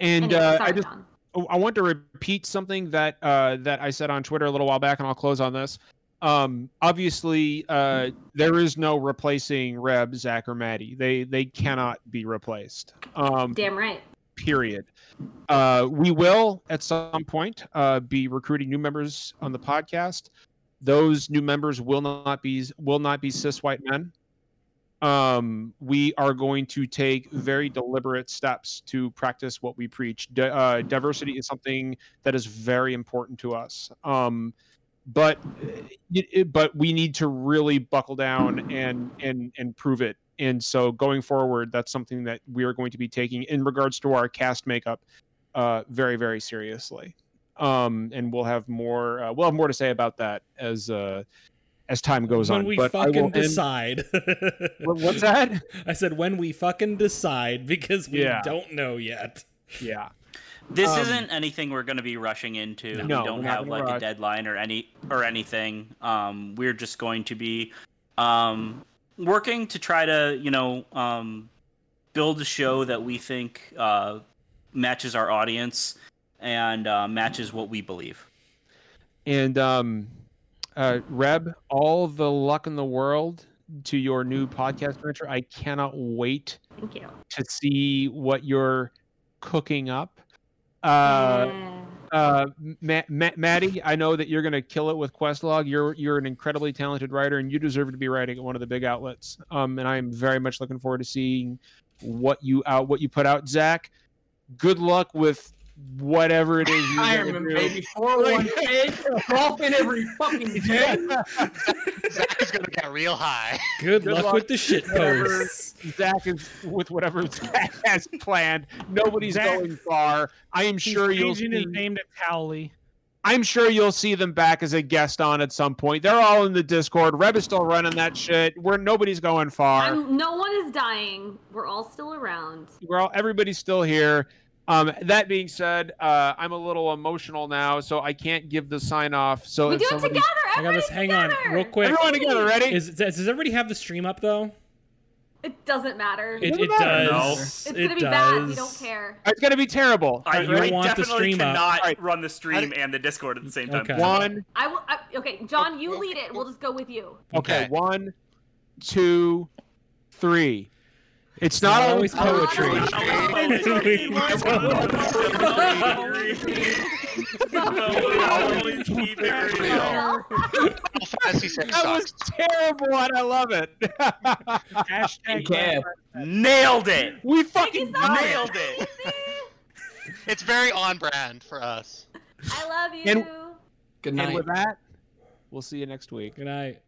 and Anyway, uh, sorry, I just John. Oh, I want to repeat something that uh, that I said on Twitter a little while back, and I'll close on this. Um, obviously, uh, there is no replacing Reb, Zach, or Maddie. They they cannot be replaced. Um, Damn right. period. Uh, we will at some point uh, be recruiting new members on the podcast. Those new members will not be will not be cis white men. Um, we are going to take very deliberate steps to practice what we preach. Di- uh, diversity is something that is very important to us. Um, but it, it- but we need to really buckle down and and and prove it. And so going forward, that's something that we are going to be taking in regards to our cast makeup uh, very very seriously. Um, and we'll have more uh, we'll have more to say about that as uh, as time goes when on. When we but fucking decide. What- What's that? I said when we fucking decide because we Yeah. don't know yet. Yeah. This Um, isn't anything we're going to be rushing into. No, we don't have like rush. a deadline or any or anything. Um, we're just going to be um, working to try to, you know, um, build a show that we think uh, matches our audience and uh, matches what we believe. And um, uh, Reb, all the luck in the world to your new podcast venture. I cannot wait Thank you. to see what you're cooking up. Uh, Yeah. uh, Ma- Ma- Maddie, I know that you're going to kill it with Questlog. You're you're an incredibly talented writer, and you deserve to be writing at one of the big outlets. Um, and I'm very much looking forward to seeing what you out what you put out. Zach, good luck with whatever it is you're Iron do. baby. 401k, golfing every fucking day. Zach is gonna get real high. Good, Good luck, luck. with the shit Whatever. posts. Zach is with whatever Zach has planned. Nobody's Zach- going far. I am sure you'll changing see. his name to Cowley. I'm sure you'll see them back as a guest on at some point. They're all in the Discord. Reb is still running that shit. Where nobody's going far. I'm, no one is dying. We're all still around. We're all everybody's still here. Um, that being said, uh, I'm a little emotional now, so I can't give the sign off. So we if do it together. I got this. Everybody Hang on, real quick. everyone together, ready? Is does everybody have the stream up though? It doesn't matter. It, doesn't it matter. does. it's it gonna be does. bad. We don't care. it's gonna be terrible. I, You I want the definitely stream cannot Alright. run the stream and the Discord at the same time. Okay. One, I will. I, okay, John, you lead it. We'll just go with you. okay, Okay. one, two, three. It's not always always poetry. Always keep it real. Final Fantasy VI That was terrible, and I love it. Hashtag Yeah. Nailed it. we fucking you so got much. it. Nailed it. It's very on brand for us. I love you. And- Good night. And with that, we'll see you next week. Good night.